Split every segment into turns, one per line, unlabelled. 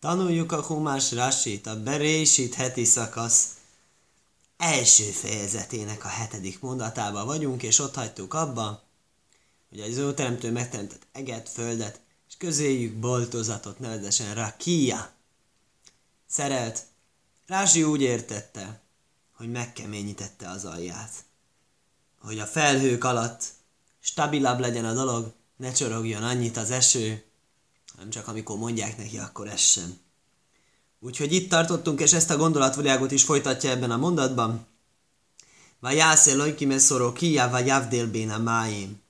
Tanuljuk a Humás Rasit, a Berésít heti szakasz első fejezetének a hetedik mondatában vagyunk, és ott hagytuk abba, hogy az ő teremtő megteremtett eget, földet, és közéjük boltozatot, nevezesen Rakia. Szerelt, Rási úgy értette, hogy megkeményítette az alját. Hogy a felhők alatt stabilabb legyen a dolog, ne csorogjon annyit az eső, nem csak amikor mondják neki, akkor essen. Úgyhogy itt tartottunk, és ezt a gondolatvilágot is folytatja ebben a mondatban. Vajász lojki meszoró kia, vagy javdél béna máim.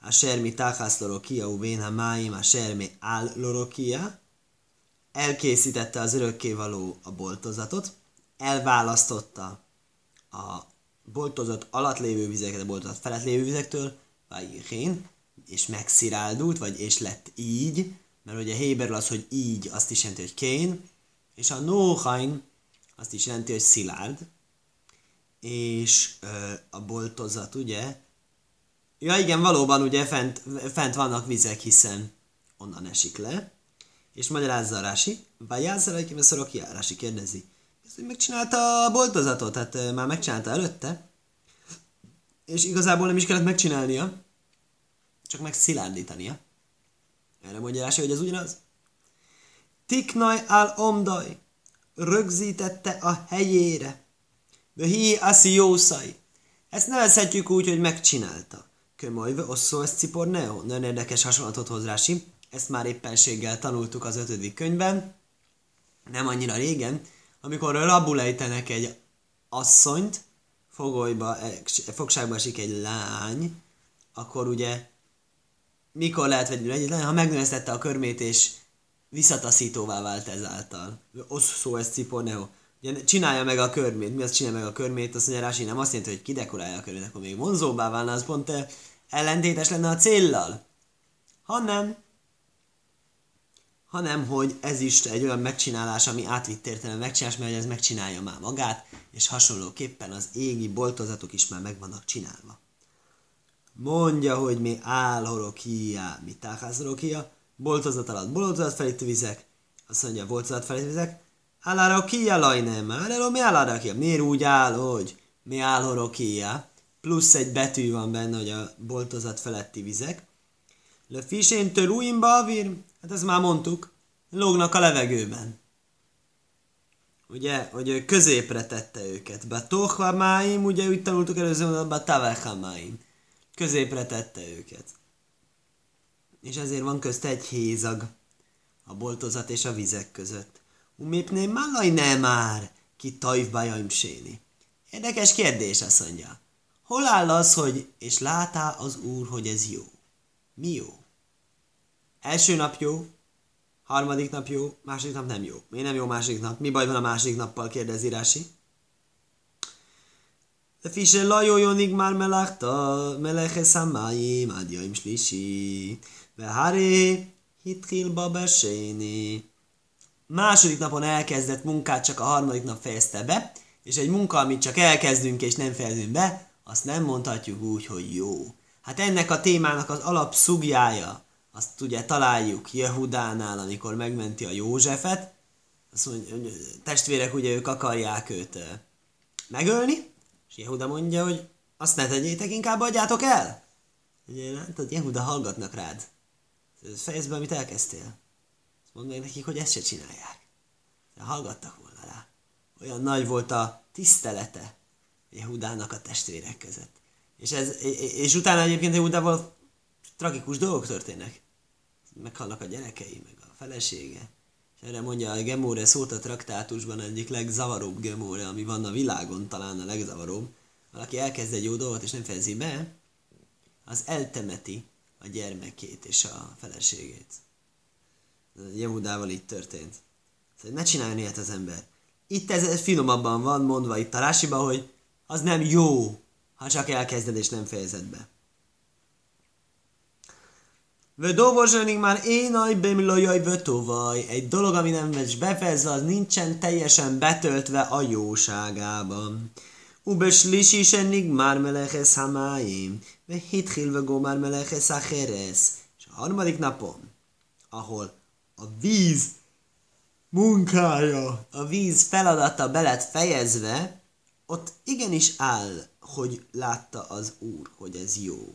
A sermi táhász lorokia, u béna máim, a sermi áll lorokia. Elkészítette az örökkévaló a boltozatot, elválasztotta a boltozat alatt lévő vizeket a boltozat felett lévő vizektől, vagy és megsziráldult, vagy és lett így, mert ugye Héberül az, hogy így, azt is jelenti, hogy kén, és a nóhain azt is jelenti, hogy szilárd, és ö, a boltozat, ugye, ja igen, valóban ugye fent, fent vannak vizek, hiszen onnan esik le, és magyarázza a Rási, vagy jázzal, hogy szorok ki, Rási kérdezi, ezt, hogy megcsinálta a boltozatot, tehát már megcsinálta előtte, és igazából nem is kellett megcsinálnia, csak megszilárdítania. Erre mondja Rási, hogy ez ugyanaz. Tiknaj al omdaj, rögzítette a helyére. Behi jószai. Ezt nevezhetjük úgy, hogy megcsinálta. Kömajve osszó ez cipor neo. Nagyon érdekes hasonlatot hoz Rási. Ezt már éppenséggel tanultuk az ötödik könyvben. Nem annyira régen, amikor rabul ejtenek egy asszonyt, fogolyba, fogságba esik egy lány, akkor ugye mikor lehet vegyül egyet lenni, ha megnövesztette a körmét, és visszataszítóvá vált ezáltal. Osszó ez ciponeo. Ugye csinálja meg a körmét. Mi az csinálja meg a körmét? Azt mondja Rási, nem azt jelenti, hogy kidekorálja a körmét, akkor még vonzóbbá válna, az pont eh, ellentétes lenne a céllal. Hanem, hanem, hogy ez is egy olyan megcsinálás, ami átvitt értelem megcsinálás, mert ez megcsinálja már magát, és hasonlóképpen az égi boltozatok is már meg vannak csinálva mondja, hogy mi álhorokia, mi táhászhorokia, boltozat alatt boltozat felé vizek, azt mondja, boltozat felé vizek, állarokia lajnem, elő mi állarokia, miért úgy áll, hogy mi álhorokia, plusz egy betű van benne, hogy a boltozat feletti vizek, le fisén törúim balvír, hát ezt már mondtuk, lógnak a levegőben. Ugye, hogy középre tette őket. Batochva máim, ugye úgy tanultuk előző mondatban, tavecha máim középre tette őket. És ezért van közt egy hézag a boltozat és a vizek között. Umépné malaj nem már, ki tajvbajaim séni. Érdekes kérdés, azt mondja. Hol áll az, hogy és látá az úr, hogy ez jó? Mi jó? Első nap jó, harmadik nap jó, második nap nem jó. Miért nem jó második nap? Mi baj van a második nappal, kérdezi Rási. לפי שלא היו נגמר מלאכתו, מלאכת המים עד יום שלישי, והרי התחיל בו בשני. Második napon elkezdett munkát csak a harmadik nap fejezte be, és egy munka, amit csak elkezdünk és nem fejezünk be, azt nem mondhatjuk úgy, hogy jó. Hát ennek a témának az alap szugjája, azt ugye találjuk Jehudánál, amikor megmenti a Józsefet, azt mondja, testvérek ugye ők akarják őt megölni, és Jehuda mondja, hogy azt ne tegyétek, inkább adjátok el. Ugye, látod, Jehuda hallgatnak rád. Fejezd be, amit elkezdtél. Azt mondd meg nekik, hogy ezt se csinálják. De hallgattak volna rá. Olyan nagy volt a tisztelete Jehudának a testvérek között. És, ez, és utána egyébként Jehudával tragikus dolgok történnek. Meghalnak a gyerekei, meg a felesége. És erre mondja a Gemóre szót a traktátusban egyik legzavaróbb Gemóre, ami van a világon, talán a legzavaróbb. Valaki elkezd egy jó dolgot és nem fejezi be, az eltemeti a gyermekét és a feleségét. Jehudával így történt. Szóval ne csináljon ilyet az ember. Itt ez finomabban van mondva itt a rásiba, hogy az nem jó, ha csak elkezded és nem fejezed be. Vödóvozsanig már én ajbém lojaj vötovaj. Egy dolog, ami nem vegy befejezve, az nincsen teljesen betöltve a jóságában. Ubes lisisenig már meleches hamáim, ve hithilve már meleches acheres. És a harmadik napon, ahol a víz munkája, a víz feladata be lett fejezve, ott igenis áll, hogy látta az Úr, hogy ez jó.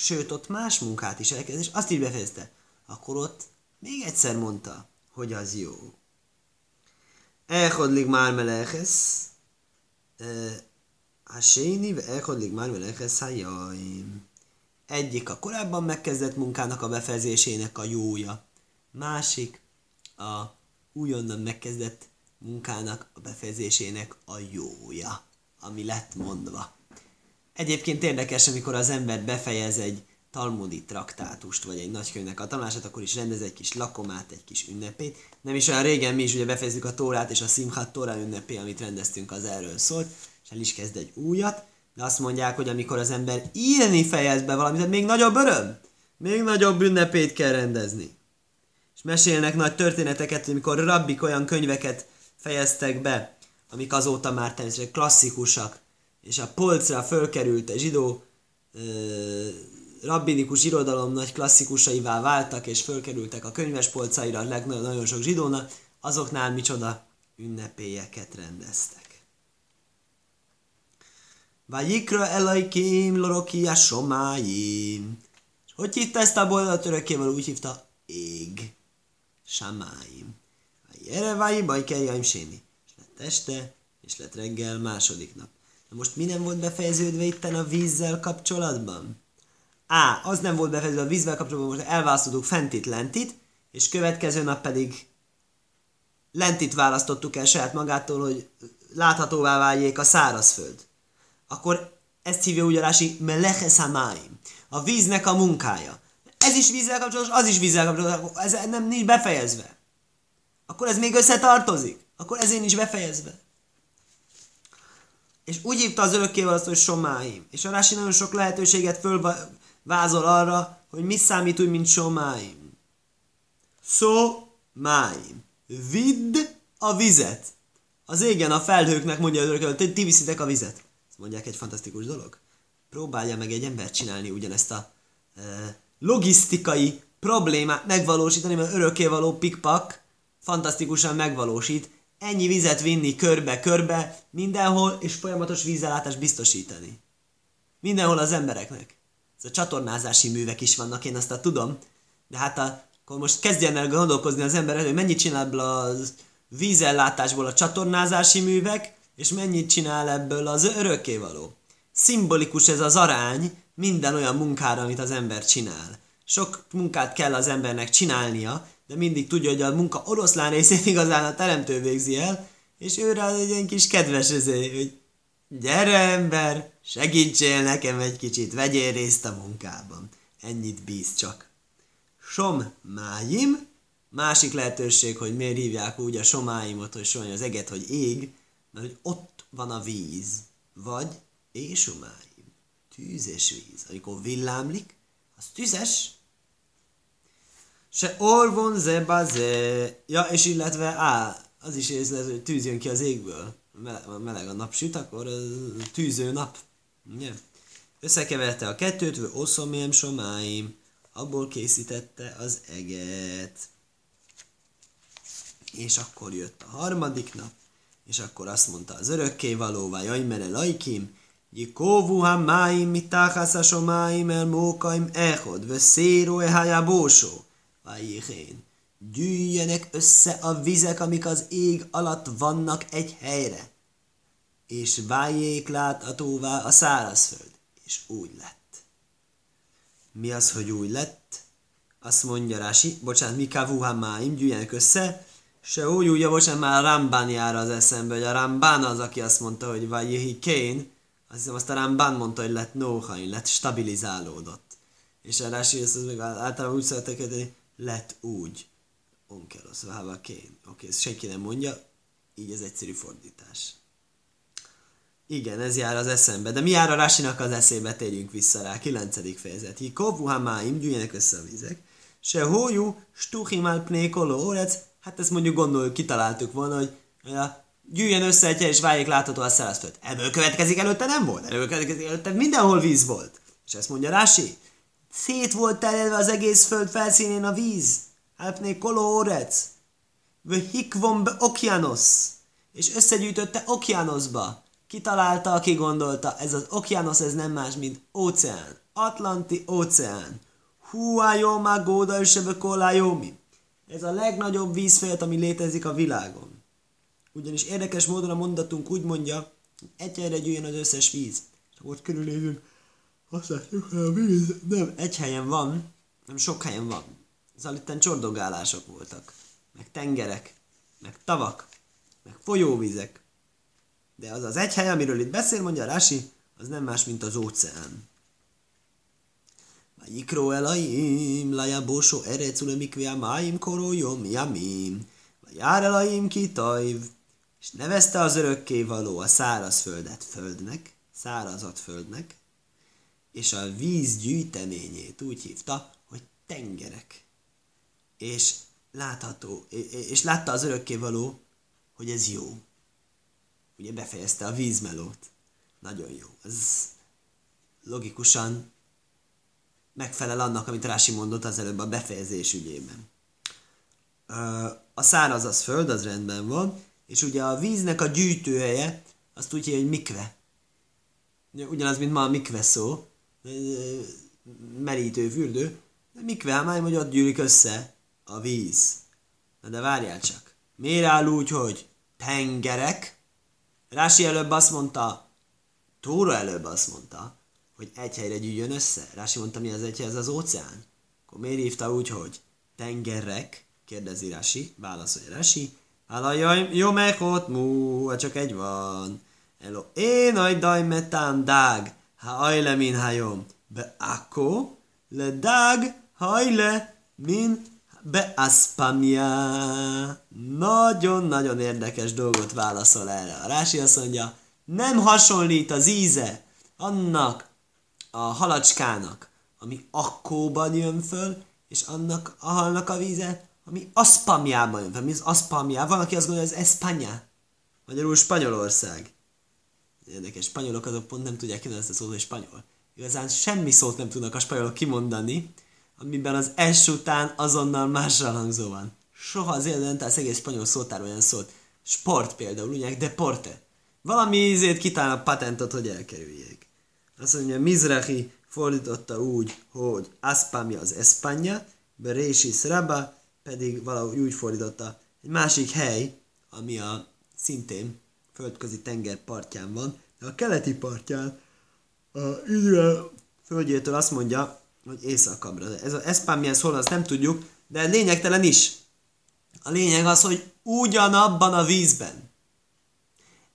Sőt, ott más munkát is elkezdett, és azt így befejezte. Akkor ott még egyszer mondta, hogy az jó. Elhodlik már melechesz, a séni, elhodlik már melechesz, jaim. Egyik a korábban megkezdett munkának a befejezésének a jója, másik a újonnan megkezdett munkának a befejezésének a jója, ami lett mondva. Egyébként érdekes, amikor az ember befejez egy talmudi traktátust, vagy egy nagykönyvnek a tanulását, akkor is rendez egy kis lakomát, egy kis ünnepét. Nem is olyan régen mi is ugye befejezzük a tórát, és a Simchat Tóra ünnepé, amit rendeztünk, az erről szólt, és el is kezd egy újat, de azt mondják, hogy amikor az ember írni fejez be valamit, még nagyobb öröm, még nagyobb ünnepét kell rendezni. És mesélnek nagy történeteket, amikor rabbik olyan könyveket fejeztek be, amik azóta már természetesen klasszikusak, és a polcra fölkerült a zsidó ö, rabbinikus irodalom nagy klasszikusaivá váltak, és fölkerültek a könyves polcaira a nagyon sok zsidónak, azoknál micsoda ünnepélyeket rendeztek. Vajikra elajkim loroki a somáim. És hogy hívta ezt a boldat örökkével? Úgy hívta ég. Samáim. Jere váj baj kell séni. És lett este, és lett reggel második nap. Na most mi nem volt befejeződve itten a vízzel kapcsolatban? Á, az nem volt befejeződve a vízzel kapcsolatban, most elválasztottuk fentit, lentit, és következő nap pedig lentit választottuk el saját magától, hogy láthatóvá váljék a szárazföld akkor ezt hívja úgy a Rási. A víznek a munkája. Ez is vízzel kapcsolatos, az is vízzel kapcsolatos, ez nem nincs befejezve. Akkor ez még összetartozik. Akkor ezért nincs befejezve. És úgy hívta az örökkével azt, hogy somáim. És a Rási nagyon sok lehetőséget fölvázol arra, hogy mi számít úgy, mint somáim. Szó máim. Vidd a vizet. Az égen a felhőknek mondja az örökkével, ti viszitek a vizet mondják, egy fantasztikus dolog. Próbálja meg egy ember csinálni ugyanezt a e, logisztikai problémát megvalósítani, mert örökkévaló pikpak fantasztikusan megvalósít, ennyi vizet vinni körbe-körbe, mindenhol, és folyamatos vízellátást biztosítani. Mindenhol az embereknek. Ez a csatornázási művek is vannak, én azt tudom, de hát a, akkor most kezdjen el gondolkozni az emberek, hogy mennyit csinál ebből a vízellátásból a csatornázási művek, és mennyit csinál ebből az örökkévaló. Szimbolikus ez az arány minden olyan munkára, amit az ember csinál. Sok munkát kell az embernek csinálnia, de mindig tudja, hogy a munka oroszlán részét igazán a teremtő végzi el, és őre egy ilyen kis kedves ezé, hogy gyere ember, segítsél nekem egy kicsit, vegyél részt a munkában. Ennyit bíz csak. Som májim, másik lehetőség, hogy miért hívják úgy a somáimot, hogy somáim az eget, hogy ég, mert hogy ott van a víz, vagy ésumáim, tűzes víz. Amikor villámlik, az tüzes. Se orvon ze. Ja, és illetve, á, az is észlez, hogy tűz jön ki az égből. Meleg, a nap süt, akkor tűző nap. Ugye? Összekeverte a kettőt, vagy oszomém somáim, abból készítette az eget. És akkor jött a harmadik nap, és akkor azt mondta az örökkévalóvá, jaj, mele lajkim, Jikóvu ha máim mitáhász a somáim el mókaim echod, ve széró ehájá bósó. Vájjéhén. Gyűjjenek össze a vizek, amik az ég alatt vannak egy helyre. És váljék láthatóvá a szárazföld. És úgy lett. Mi az, hogy úgy lett? Azt mondja Rási, bocsánat, mi máim, gyűjjenek össze, se úgy úgy most már Rambán jár az eszembe, hogy a Rambán az, aki azt mondta, hogy vagy Jehi Kén, azt hiszem azt a Rambán mondta, hogy lett nóhain, lett stabilizálódott. És a Rási ezt meg általában úgy hogy lett úgy. Onkelos, váva Kén. Oké, ezt senki nem mondja, így ez egyszerű fordítás. Igen, ez jár az eszembe. De mi jár a Rásinak az eszébe? Térjünk vissza rá. Kilencedik fejezet. Hikovu hamáim, gyűjjenek össze a vizek. Se hójú, stuchimál pnékoló órec, Hát ezt mondjuk gondoljuk, kitaláltuk volna, hogy ja, gyűjjön össze egy és váljék látható a szárazföld. Ebből következik előtte nem volt. Ebből következik előtte mindenhol víz volt. És ezt mondja Rási. Szét volt terelve az egész föld felszínén a víz. Alpné hikvom be okianosz, és összegyűjtötte okianoszba. Kitalálta, aki gondolta, ez az okianosz, ez nem más, mint óceán. Atlanti óceán. Huájóma góda kolájómi. Ez a legnagyobb vízfejt, ami létezik a világon. Ugyanis érdekes módon a mondatunk úgy mondja, egy helyre gyűjjön az összes víz. És akkor körülnézünk, azt látjuk, hogy a víz nem egy helyen van, nem sok helyen van. Szóval itten csordogálások voltak, meg tengerek, meg tavak, meg folyóvizek. De az az egy hely, amiről itt beszél, mondja Rási, az nem más, mint az óceán. Vajikró elaim, lajabósó erecule mikviá máim korójom jamim, vajár elaim kitajv, és nevezte az örökké való a száraz földet földnek, szárazat földnek, és a víz gyűjteményét úgy hívta, hogy tengerek. És látható, és látta az való, hogy ez jó. Ugye befejezte a vízmelót. Nagyon jó. Ez logikusan megfelel annak, amit Rási mondott az előbb a befejezés ügyében. A száraz az föld, az rendben van, és ugye a víznek a gyűjtőhelye, azt úgy hívja, hogy mikve. Ugyanaz, mint ma a mikve szó, merítő, fürdő, de mikve, hát hogy ott gyűlik össze a víz. Na de várjál csak. Miért áll úgy, hogy tengerek? Rási előbb azt mondta, Tóra előbb azt mondta, hogy egy helyre gyűjjön össze. Rási mondta, mi az egy hely, ez az óceán. Akkor miért hívta úgy, hogy tengerek? Kérdezi Rási, válaszolja Rási. Álajaj, jó meghot mú, csak egy van. Elo, én aj daj metán ha ajle min hajom. Le dág, hajle min be aspamia. Nagyon-nagyon érdekes dolgot válaszol erre. A Rási azt mondja, nem hasonlít az íze annak a halacskának, ami akkóban jön föl, és annak a halnak a víze, ami aszpamjában jön föl. Mi az aszpamjá? Van, aki azt gondolja, hogy ez Espanya. Magyarul Spanyolország. Érdekes, spanyolok azok pont nem tudják kimondani ezt a szót, hogy spanyol. Igazán semmi szót nem tudnak a spanyolok kimondani, amiben az S után azonnal másra hangzó van. Soha az életben az egész spanyol szótár olyan szót. Sport például, ugye, deporte. Valami ízét kitálnak patentot, hogy elkerüljék. Azt mondja, Mizrahi fordította úgy, hogy Aspamia az Espanya, Berési Sraba pedig valahogy úgy fordította, egy másik hely, ami a szintén földközi tenger partján van, de a keleti partján a Izrael földjétől azt mondja, hogy északabbra. Ez az Espanya szól, azt nem tudjuk, de lényegtelen is. A lényeg az, hogy ugyanabban a vízben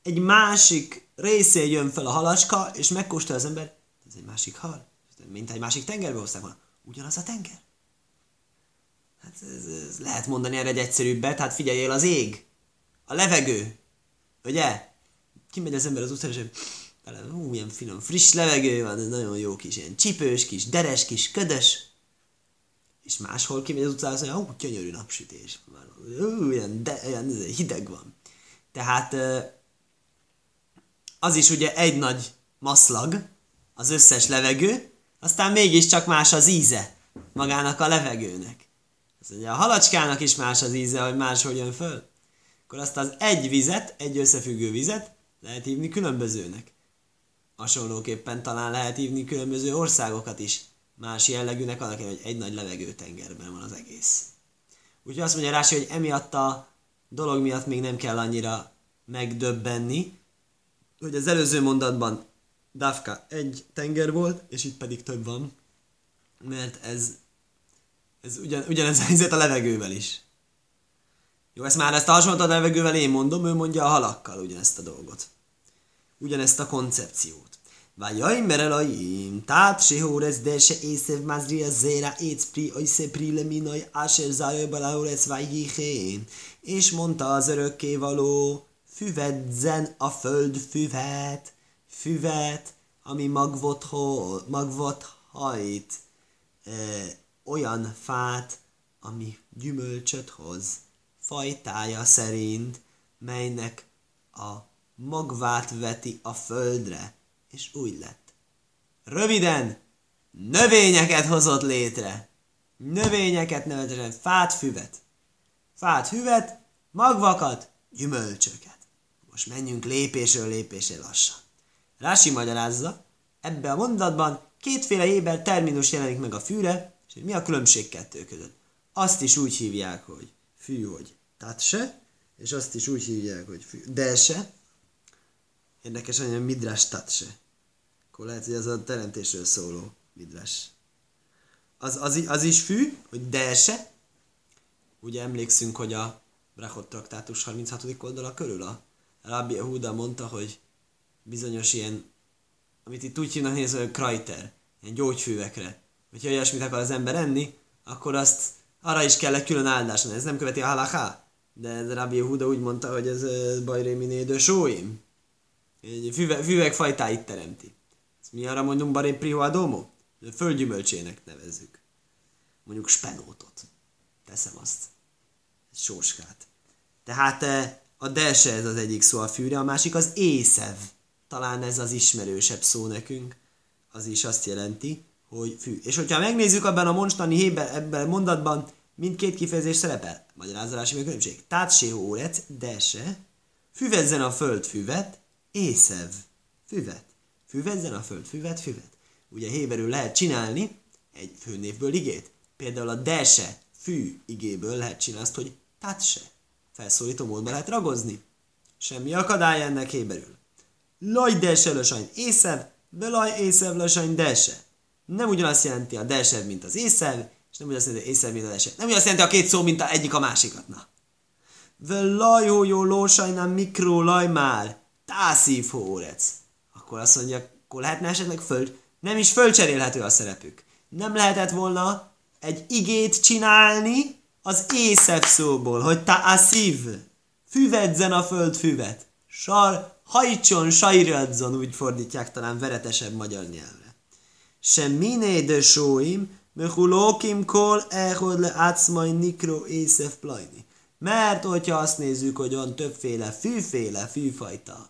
egy másik részén jön fel a halacska, és megkóstolja az ember, ez egy másik hal, mint egy másik tengerbe hozták volna. Ugyanaz a tenger. Hát ez, ez lehet mondani erre egy egyszerűbbet, hát figyeljél az ég, a levegő, ugye? Kimegy az ember az utcára, és bele, ú, milyen finom, friss levegő van, ez nagyon jó kis, ilyen csipős kis, deres kis, ködös. És máshol kimegy az utcára, azt mondja, ú, gyönyörű napsütés. Ú, ilyen, de, ilyen hideg van. Tehát az is ugye egy nagy maszlag, az összes levegő, aztán mégiscsak más az íze magának a levegőnek. Ez ugye a halacskának is más az íze, hogy máshol jön föl. Akkor azt az egy vizet, egy összefüggő vizet lehet hívni különbözőnek. Hasonlóképpen talán lehet hívni különböző országokat is más jellegűnek, annak hogy egy nagy levegőtengerben van az egész. Úgyhogy azt mondja Rási, hogy emiatt a dolog miatt még nem kell annyira megdöbbenni, hogy az előző mondatban Dafka egy tenger volt, és itt pedig több van, mert ez, ez ugyan, ugyanez a helyzet a levegővel is. Jó, ezt már ezt a hasonlatot a levegővel én mondom, ő mondja a halakkal ugyanezt a dolgot. Ugyanezt a koncepciót. Vajaj, merelaim, tát se hórez, de se észev mazria zéra éc pri, oisze pri leminoj, aser zajaj balaurez vajhihén. És mondta az örökkévaló, füvedzen a föld füvet, füvet, ami magvot, ho, magvot hajt, e, olyan fát, ami gyümölcsöt hoz fajtája szerint, melynek a magvát veti a földre, és úgy lett. Röviden, növényeket hozott létre. Növényeket nevezetesen, fát, füvet. Fát, füvet, magvakat, gyümölcsöket. Most menjünk lépésről lépésre lassan. Rási magyarázza, ebbe a mondatban kétféle héber terminus jelenik meg a fűre, és mi a különbség kettő között. Azt is úgy hívják, hogy fű, hogy tatse, és azt is úgy hívják, hogy fű, dese. Érdekes, hogy midrás tatse. Akkor lehet, hogy ez a teremtésről szóló midrás. Az, az, az is fű, hogy dese. Ugye emlékszünk, hogy a Brachot traktátus 36. oldala körül a Rabbi Huda mondta, hogy bizonyos ilyen, amit itt úgy hívnak nézve, hogy krajter, ilyen gyógyfűvekre. Hogyha olyasmit akar az ember enni, akkor azt arra is kell egy külön áldás. Ez nem követi a halaká. De Rabbi Huda úgy mondta, hogy ez bajréminé de sóim. Füve, füvek fajtáit teremti. Ezt mi arra mondunk baré priho adomo? Földgyümölcsének nevezzük. Mondjuk spenótot. Teszem azt. Sóskát. Tehát a delse ez az egyik szó a fűre, a másik az észev. Talán ez az ismerősebb szó nekünk. Az is azt jelenti, hogy fű. És hogyha megnézzük abban a monstani héber, ebben a mondatban, mindkét kifejezés szerepel. Magyarázolási meg különbség. Tátsé órec, dese, füvezzen a föld füvet, észev, füvet. Füvezzen a föld füvet, füvet. Ugye héberül lehet csinálni egy főnévből igét. Például a dese, fű igéből lehet csinálni azt, hogy tatse felszólító módban lehet ragozni. Semmi akadály ennek héberül. Laj dese lösany észev, belaj észev lösany dese. Nem ugyanazt jelenti a dese, mint az észev, és nem ugyanazt jelenti észev, mint a dese. Nem ugyanazt jelenti a két szó, mint a egyik a másikat. Na. Velaj jó lósajnám mikro laj már, tászív hórec. Akkor azt mondja, akkor lehetne esetleg föld, nem is fölcserélhető a szerepük. Nem lehetett volna egy igét csinálni, az észev szóból, hogy ta asziv, füvedzen a föld füvet. Sar, hajtson, sajradzon, úgy fordítják talán veretesebb magyar nyelvre. Se miné de sóim, mechulókim kol ehod le átszmaj nikro észev plajni. Mert hogyha azt nézzük, hogy van többféle fűféle, fűfajta,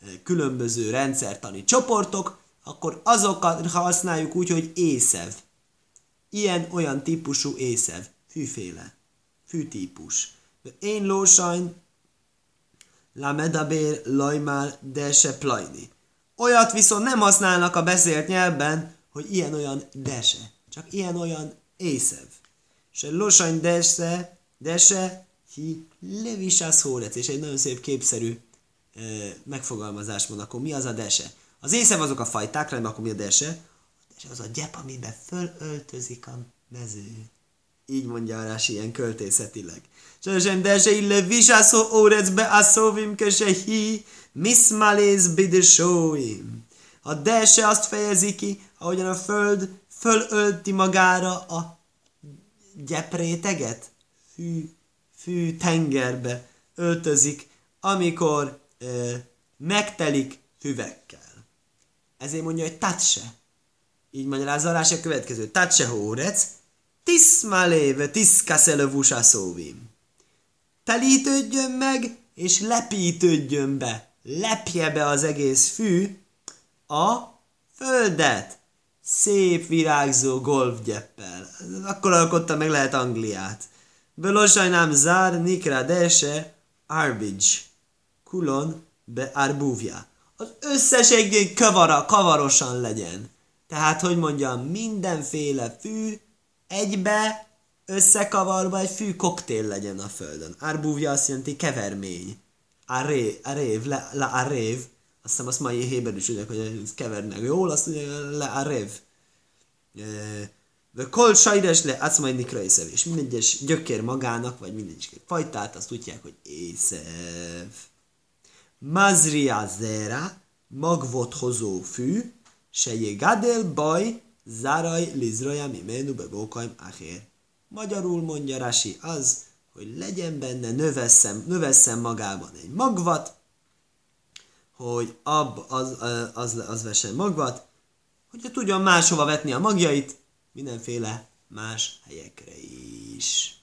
eh, különböző rendszertani csoportok, akkor azokat használjuk úgy, hogy észev. Ilyen-olyan típusú észev fűféle, fűtípus. Én lósajn, la medabér lajmál de se plajni. Olyat viszont nem használnak a beszélt nyelvben, hogy ilyen-olyan dese, csak ilyen-olyan észev. Se lósajn dese, dese, hi levisász hórec, és egy nagyon szép képszerű e, megfogalmazás van, akkor mi az a dese? Az észev azok a fajták, rendben, akkor mi a dese? A dese az a gyep, amiben fölöltözik a mező. Így mondja a Rási ilyen költészetileg. Sosem de se ille visászó órecbe asszóvim se hi miszmalész bidesóim. A de azt fejezi ki, ahogyan a föld fölölti magára a gyepréteget, fű, fű tengerbe öltözik, amikor ö, megtelik füvekkel. Ezért mondja, hogy tatse. Így magyarázza a következő. Tatse hórec, Tiszmaléve tiszkaszele szóvim. Telítődjön meg, és lepítődjön be. Lepje be az egész fű a földet. Szép virágzó golfgyeppel. Akkor alkotta meg lehet Angliát. Belosajnám zár nikra dese arbage. Kulon be arbúvja. Az összes kavara, kavarosan legyen. Tehát, hogy mondjam, mindenféle fű, egybe összekavarva egy fű koktél legyen a földön. Árbúvja azt jelenti kevermény. Arév, arév, le, le arév. Azt hiszem azt mai héber is ugye, hogy kevernek jól, azt mondja le arév. De kol sajres le, majd nikra észev. És mindegyes gyökér magának, vagy mindegyes fajtát, azt tudják, hogy észev. Mazria zera, magvot hozó fű, se gadel baj, Záraj lizraja mimenu bebókaim achér. Magyarul mondja Rasi az, hogy legyen benne, növesszem, növesszem magában egy magvat, hogy ab az, az, az vessen magvat, hogyha tudjon máshova vetni a magjait, mindenféle más helyekre is.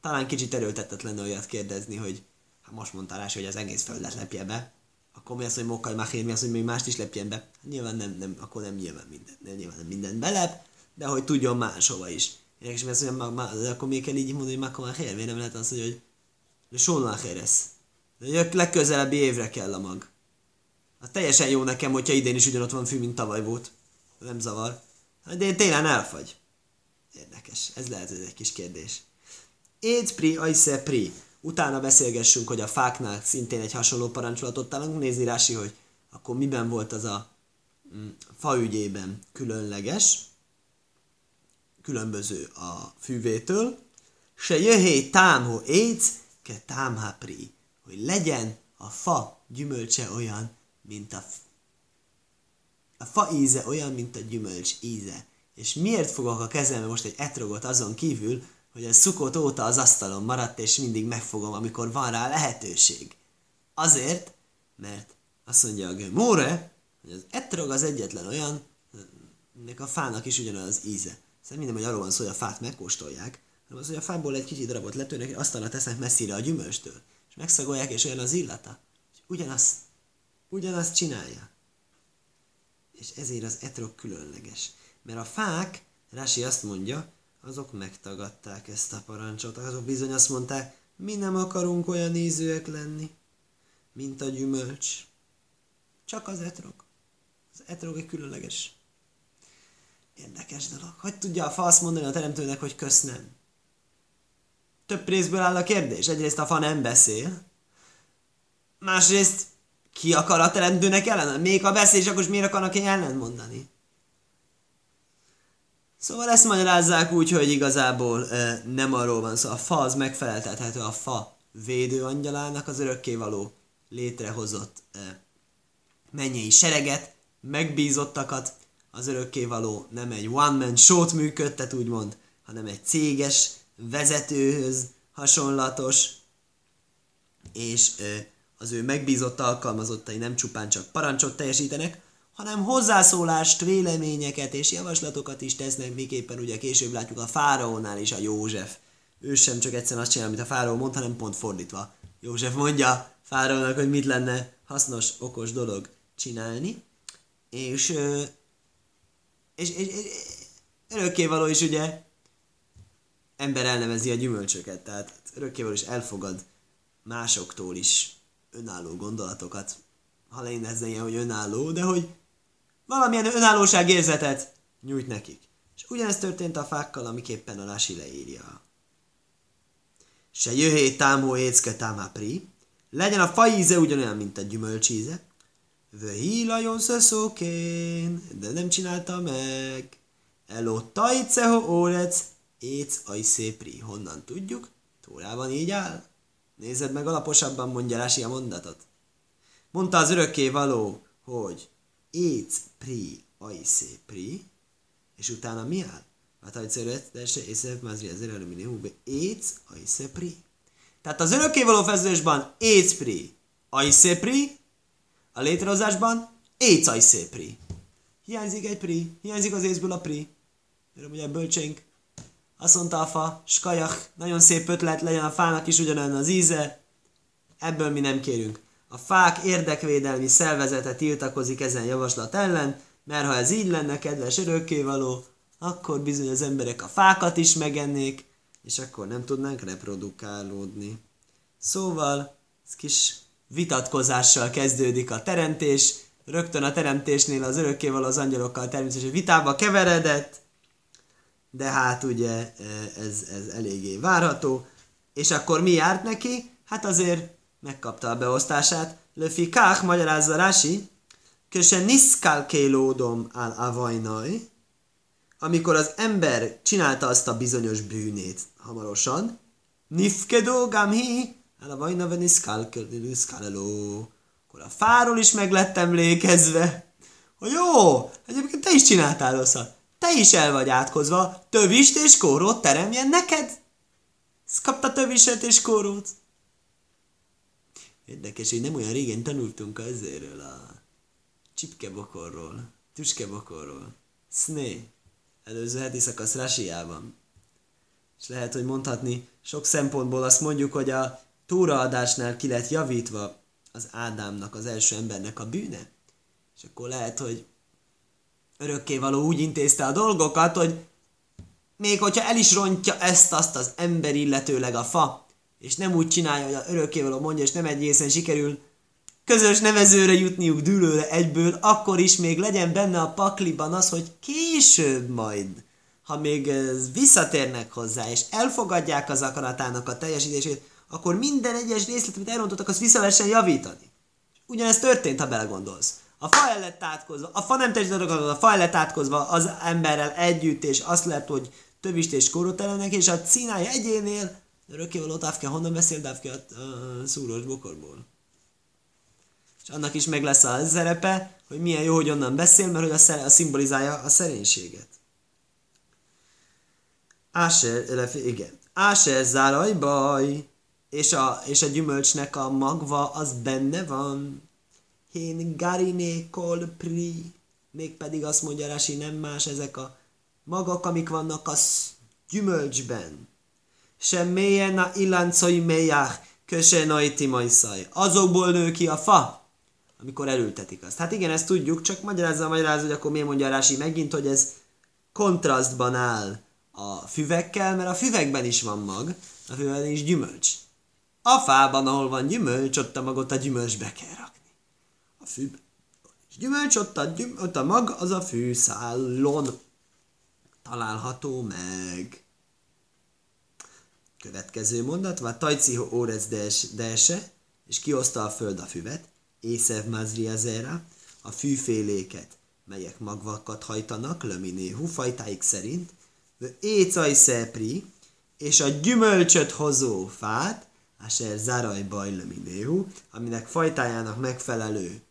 Talán kicsit erőltetetlen olyat kérdezni, hogy ha most mondtál rá, hogy az egész földet lepje be, akkor mi az, hogy mokkal machér, mi az, hogy még mást is lepjen be? Hát nyilván nem, nem, akkor nem nyilván minden, nem, nyilván nem minden belep, de hogy tudjon máshova is. És mi az, hogy ma, ma, akkor még kell így mondani, hogy makkal machér, miért nem lehet az, hogy De Sónláhéres. De legközelebbi évre kell a mag. Hát teljesen jó nekem, hogyha idén is ugyanott van fű, mint tavaly volt. Nem zavar. Hát én télen elfagy. Érdekes. Ez lehet, ez egy kis kérdés. Éd pri, ajsze pri. Utána beszélgessünk, hogy a fáknál szintén egy hasonló parancsolatot találunk. Nézni Rási, hogy akkor miben volt az a mm, faügyében különleges, különböző a fűvétől. Se jöhé támho éc, ke támha pri. Hogy legyen a fa gyümölcse olyan, mint a a fa íze olyan, mint a gyümölcs íze. És miért fogok a kezembe most egy etrogot azon kívül, hogy a szukott óta az asztalon maradt, és mindig megfogom, amikor van rá lehetőség. Azért, mert azt mondja a Gemóre, hogy az etrog az egyetlen olyan, ennek a fának is ugyanaz az íze. Szerintem minden, hogy arról van szó, hogy a fát megkóstolják, hanem az, hogy a fából egy kicsit darabot letörnek, asztalra tesznek messzire a gyümölcstől, megszagolják, és olyan az illata. És ugyanazt, ugyanazt csinálja. És ezért az etrog különleges. Mert a fák, Rási azt mondja, azok megtagadták ezt a parancsot. Azok bizony azt mondták, mi nem akarunk olyan ízűek lenni, mint a gyümölcs. Csak az etrog. Az etrog egy különleges. Érdekes dolog. Hogy tudja a fa azt mondani a teremtőnek, hogy kösz nem? Több részből áll a kérdés. Egyrészt a fa nem beszél. Másrészt ki akar a teremtőnek ellen? Még ha beszél, és akkor miért akarnak ellen mondani? Szóval ezt magyarázzák úgy, hogy igazából e, nem arról van szó. A fa az megfeleltethető a fa védő angyalának az örökkévaló létrehozott e, mennyei sereget, megbízottakat, az örökkévaló nem egy one-man show-t működtet, úgymond, hanem egy céges vezetőhöz hasonlatos, és az ő megbízott alkalmazottai nem csupán csak parancsot teljesítenek, hanem hozzászólást, véleményeket és javaslatokat is tesznek, miképpen ugye később látjuk a fáraónál is a József. Ő sem csak egyszerűen azt csinál, amit a fáraó mond, hanem pont fordítva. József mondja fáraónak, hogy mit lenne hasznos, okos dolog csinálni, és, és, és, és örökkévaló is ugye ember elnevezi a gyümölcsöket, tehát örökkévaló is elfogad másoktól is önálló gondolatokat, ha lenne ilyen, hogy önálló, de hogy valamilyen önállóság érzetet nyújt nekik. És ugyanezt történt a fákkal, amiképpen a Rási leírja. Se jöhé támó écke támá pri, legyen a faíze ugyanolyan, mint a gyümölcsíze, Vöhi lajon szeszókén, de nem csinálta meg. Eló tajceho órec, éc ajszépri. Honnan tudjuk? Tórában így áll. Nézed meg alaposabban, mondja Rási a mondatot. Mondta az örökké való, hogy éc pri ajszé pri, és utána mi áll? Hát ajszeret, de se észre, mázri az húbe, éc ajszé pri. Tehát az örökkévaló fezősban éc pri, ajszé pri, a létrehozásban éc ajszé pri. Hiányzik egy pri, hiányzik az észből a pri. Mert ugye bölcsénk azt mondta a fa, skajach, nagyon szép ötlet, legyen a fának is ugyanolyan az íze, ebből mi nem kérünk. A fák érdekvédelmi szervezete tiltakozik ezen javaslat ellen, mert ha ez így lenne, kedves örökkévaló, akkor bizony az emberek a fákat is megennék, és akkor nem tudnánk reprodukálódni. Szóval, ez kis vitatkozással kezdődik a teremtés, rögtön a teremtésnél az örökkévaló az angyalokkal természetesen vitába keveredett, de hát ugye e, ez, ez eléggé várható. És akkor mi járt neki? Hát azért megkapta a beosztását. Löfi kák, magyarázza Rási, köse niszkál kélódom áll avajnaj, amikor az ember csinálta azt a bizonyos bűnét hamarosan, nifkedó gamhi, áll a vajna veniszkál akkor a fáról is meg lett emlékezve, hogy jó, egyébként te is csináltál rosszat. Te is el vagy átkozva, tövist és kórót teremjen neked. Ezt kapta töviset és kórót. Érdekes, hogy nem olyan régen tanultunk ezéről a csipkebokorról, tüskebokorról. Szné, előző heti szakasz Rásiában. És lehet, hogy mondhatni, sok szempontból azt mondjuk, hogy a túraadásnál ki lett javítva az Ádámnak, az első embernek a bűne. És akkor lehet, hogy örökkévaló úgy intézte a dolgokat, hogy még hogyha el is rontja ezt-azt az ember, illetőleg a fa, és nem úgy csinálja, hogy a örökkévaló mondja, és nem egészen sikerül közös nevezőre jutniuk dűlőre egyből, akkor is még legyen benne a pakliban az, hogy később majd, ha még visszatérnek hozzá, és elfogadják az akaratának a teljesítését, akkor minden egyes részlet, amit elrontottak, azt vissza lehessen javítani. Ugyanezt történt, ha belegondolsz. A fa el lett átkozva, a fa nem teljesített a fa el lett átkozva az emberrel együtt, és azt lehet, hogy tövist és kórotelennek, és a cínája egyénél örökkévaló távke honnan beszél távke a szúrós bokorból. És annak is meg lesz a szerepe, hogy milyen jó, hogy onnan beszél, mert hogy a, szer- a szimbolizálja a szerénységet. Áser, igen. Áser záraj baj, és a, és a gyümölcsnek a magva az benne van. Hén gariné kol pri, mégpedig azt mondja Rasi, nem más ezek a magak, amik vannak a gyümölcsben. Sem mélyen a illancai mélyák, köse najti majszaj. Azokból nő ki a fa, amikor elültetik azt. Hát igen, ezt tudjuk, csak magyarázza, magyarázza, hogy akkor miért mondja Rási megint, hogy ez kontrasztban áll a füvekkel, mert a füvekben is van mag, a füvekben is gyümölcs. A fában, ahol van gyümölcs, ott a magot a gyümölcsbe kell rakni. A fűben és gyümölcs, ott a, gyüm, ott a mag, az a fűszállon található meg. Következő mondat, vagy tajciho órez dese, és kioszta a föld a füvet, Észev Mazriazera, a fűféléket, melyek magvakat hajtanak, löminé hufajtáik szerint, écaj szepri, és a gyümölcsöt hozó fát, Asher Zaraj Bajlaminéhu, aminek fajtájának megfelelő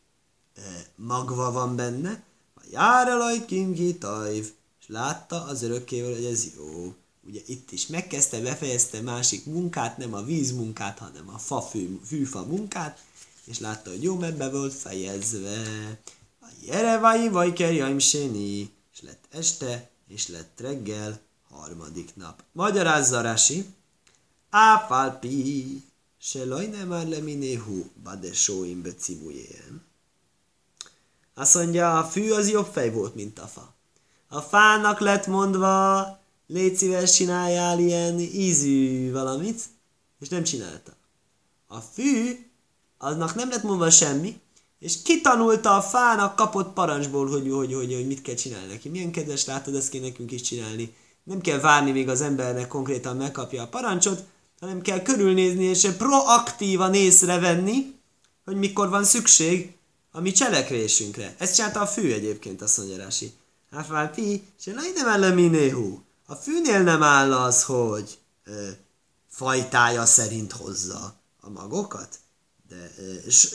magva van benne, a járalaj kimgi tajv, és látta az örökkével, hogy ez jó. Ugye itt is megkezdte, befejezte másik munkát, nem a vízmunkát, hanem a fa fű, fűfa munkát, és látta, hogy jó, mert be volt fejezve. A jerevai vagy kerjaim séni, és lett este, és lett reggel, harmadik nap. Magyarázza Rasi, áfálpi, se lajne már le minéhu, bade sóim becibujéjem. Azt mondja, a fű az jobb fej volt, mint a fa. A fának lett mondva, légy szíves, csináljál ilyen ízű valamit, és nem csinálta. A fű aznak nem lett mondva semmi, és kitanulta a fának kapott parancsból, hogy, hogy, hogy, hogy mit kell csinálni neki. Milyen kedves, látod, ezt kell nekünk is csinálni. Nem kell várni, még az embernek konkrétan megkapja a parancsot, hanem kell körülnézni és proaktívan észrevenni, hogy mikor van szükség a mi cselekvésünkre. Ezt csinálta a fű egyébként, azt mondja Rási. pi, se nem eleminéhu. A fűnél nem áll az, hogy ö, fajtája szerint hozza a magokat, de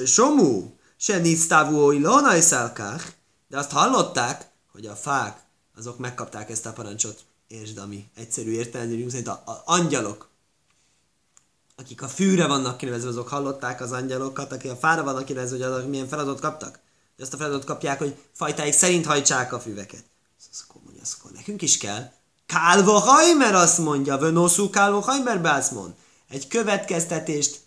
Somú, se nisztávú ilona szálkák, de azt hallották, hogy a fák, azok megkapták ezt a parancsot, és ami egyszerű értelmű szerint a, a angyalok, akik a fűre vannak kinevezve, azok hallották az angyalokat, akik a fára vannak kinevezve, hogy azok milyen feladatot kaptak. Hogy azt a feladatot kapják, hogy fajtáik szerint hajtsák a füveket. Az akkor mondja, az akkor nekünk is kell. Kálva hajmer azt mondja, vönoszú kálva hajmer mond. Egy következtetést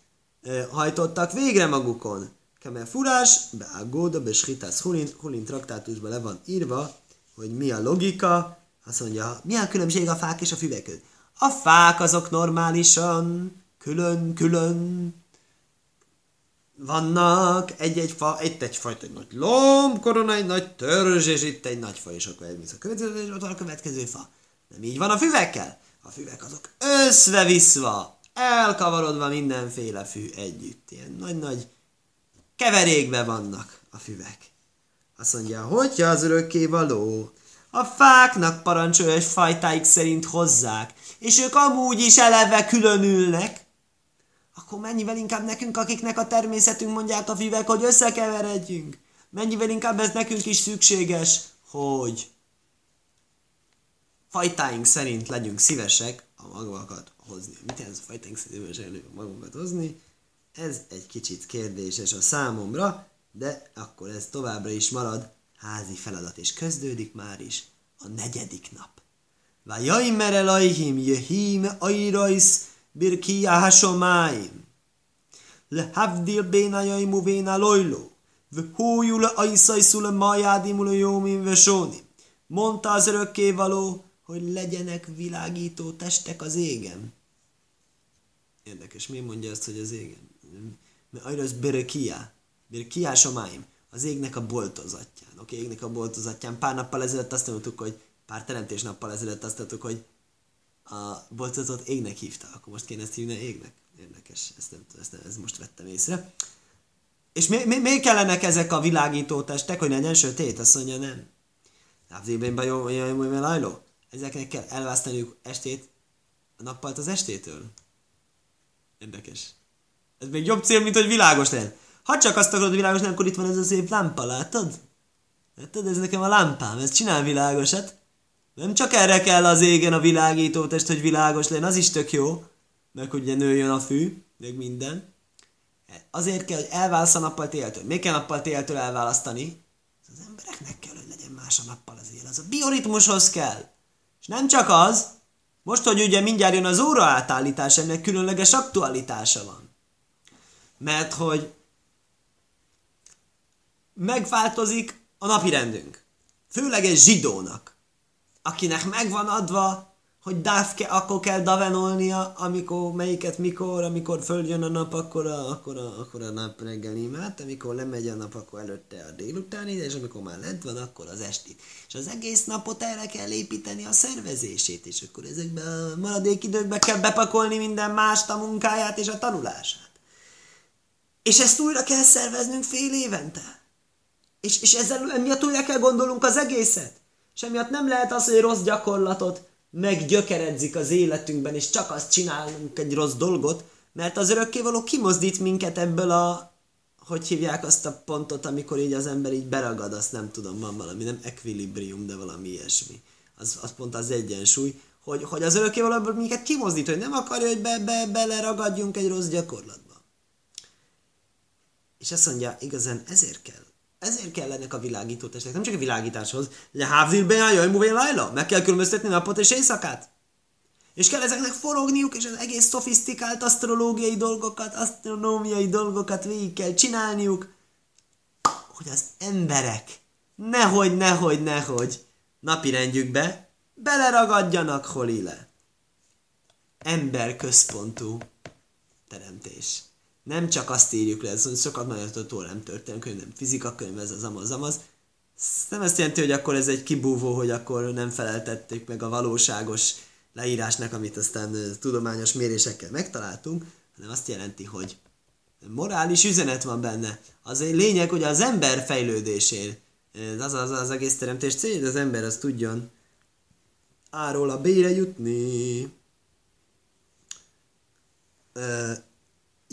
hajtottak végre magukon. Kemer furás, be a góda, be schitász hulin, hulin traktátusban le van írva, hogy mi a logika, azt mondja, mi a különbség a fák és a füvek között. A fák azok normálisan, külön-külön vannak, egy-egy fa, egy-egy fajta, egy nagy lomb, korona, egy nagy törzs, és itt egy nagy fa, és akkor elmész a következő, és ott van a következő fa. Nem így van a füvekkel. A füvek azok össze-visszva, elkavarodva mindenféle fű együtt. Ilyen nagy-nagy keverékbe vannak a füvek. Azt mondja, hogyha az örökké való, a fáknak parancsolja, hogy fajtáik szerint hozzák, és ők amúgy is eleve különülnek, akkor mennyivel inkább nekünk, akiknek a természetünk mondják a füvek, hogy összekeveredjünk. Mennyivel inkább ez nekünk is szükséges, hogy fajtáink szerint legyünk szívesek a magvakat hozni. Mit jelent a fajtánk szívesen magunkat hozni? Ez egy kicsit kérdéses a számomra, de akkor ez továbbra is marad házi feladat, és kezdődik már is a negyedik nap. Vajaimer elajhim jehim airajsz birki hasomáim. Lehavdil béna jaimu véna lojló. Vhújú le ajszajszú le majádimu le jómin vesóni. Mondta az örökkévaló, hogy legyenek világító testek az égen. Érdekes, mi mondja azt, hogy az égen? Mert arra az berekia. Berekia somáim. Az égnek a boltozatján. Oké, okay, égnek a boltozatján. Pár nappal ezelőtt azt mondtuk, hogy pár teremtés nappal ezelőtt azt mondtuk, hogy a boltozatot égnek hívta. Akkor most kéne ezt hívni égnek. Érdekes, ezt, nem, ezt, ezt most vettem észre. És mi, mi, miért kellenek ezek a világító testek, hogy legyen sötét? Azt mondja, nem. Jó, jó, jó, jó, Ezeknek kell elválasztaniuk estét a nappalt az estétől. Érdekes. Ez még jobb cél, mint hogy világos legyen. Ha csak azt akarod, hogy világos legyen, akkor itt van ez a szép lámpa, látod? Látod, ez nekem a lámpám, ez csinál világosat. Nem csak erre kell az égen a világító test, hogy világos legyen, az is tök jó, meg ugye nőjön a fű, meg minden. Azért kell, hogy elválasz a nappal téltől. Még kell nappal téltől elválasztani? Az embereknek kell, hogy legyen más a nappal az él. Az a bioritmushoz kell. És nem csak az, most, hogy ugye mindjárt jön az óra átállítás, ennek különleges aktualitása van. Mert hogy megváltozik a napi rendünk. Főleg egy zsidónak, akinek megvan adva hogy dávke, akkor kell davenolnia, amikor, melyiket mikor, amikor följön a nap, akkor a, akkor a, akkor a nap reggel imát, amikor lemegy a nap, akkor előtte a délutáni, és amikor már lent van, akkor az esti. És az egész napot erre kell építeni a szervezését, és akkor ezekben a maradék időkben kell bepakolni minden mást, a munkáját és a tanulását. És ezt újra kell szerveznünk fél évente. És, és ezzel emiatt újra kell gondolunk az egészet. És emiatt nem lehet az, hogy rossz gyakorlatot meggyökeredzik az életünkben, és csak azt csinálunk egy rossz dolgot, mert az örökkévaló kimozdít minket ebből a, hogy hívják azt a pontot, amikor így az ember így beragad, azt nem tudom, van valami, nem equilibrium, de valami ilyesmi. Az, az pont az egyensúly, hogy, hogy az örökkévaló minket kimozdít, hogy nem akarja, hogy be, be, beleragadjunk egy rossz gyakorlatba. És azt mondja, igazán ezért kell ezért kellenek a világító testek, nem csak a világításhoz, de hávzilben a jaj, múvén lajla, meg kell különböztetni napot és éjszakát. És kell ezeknek forogniuk, és az egész szofisztikált asztrológiai dolgokat, asztronómiai dolgokat végig kell csinálniuk, hogy az emberek nehogy, nehogy, nehogy napirendjükbe beleragadjanak holile. Ember központú teremtés nem csak azt írjuk le, ez sokat a nem történik, könyv, nem fizika könyv, ez az amaz, amaz. Ez nem azt jelenti, hogy akkor ez egy kibúvó, hogy akkor nem feleltették meg a valóságos leírásnak, amit aztán tudományos mérésekkel megtaláltunk, hanem azt jelenti, hogy morális üzenet van benne. Az egy lényeg, hogy az ember fejlődésén, az az, az egész teremtés cél, hogy az ember az tudjon áról a bére jutni.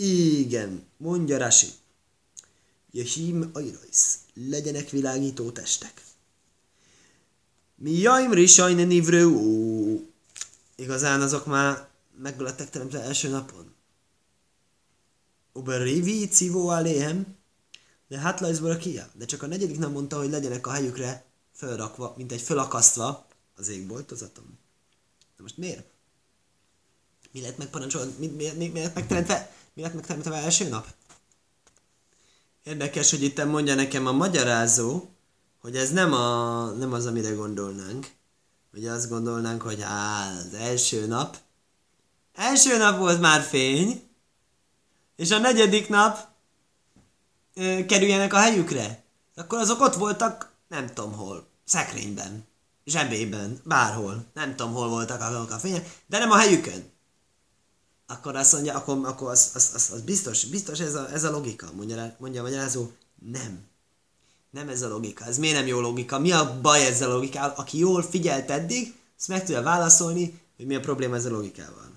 Igen, mondja Rasi. Jehim ajrajsz, legyenek világító testek. Mi jaim risajne nivrő Igazán azok már meglettek teremtve első napon. Uber rivi civó aléhem, de hát lajzból kia. De csak a negyedik nem mondta, hogy legyenek a helyükre felrakva, mint egy fölakasztva az égboltozatom. De most miért? Mi lett megparancsolva? Mi, mi, mi, mi lett megteremtve? Mi lett megteremtve első nap? Érdekes, hogy itt mondja nekem a magyarázó, hogy ez nem, a, nem az, amire gondolnánk. Ugye azt gondolnánk, hogy á, az első nap. Első nap volt már fény, és a negyedik nap ö, kerüljenek a helyükre. Akkor azok ott voltak, nem tudom hol, szekrényben, zsebében, bárhol. Nem tudom hol voltak a fények, de nem a helyükön akkor azt mondja, akkor, akkor az, az, az, az biztos, biztos ez a, ez a logika, mondja, mondja a magyarázó, nem. Nem ez a logika. Ez miért nem jó logika? Mi a baj ezzel a logikával? Aki jól figyelt eddig, azt meg tudja válaszolni, hogy mi a probléma ezzel a logikával.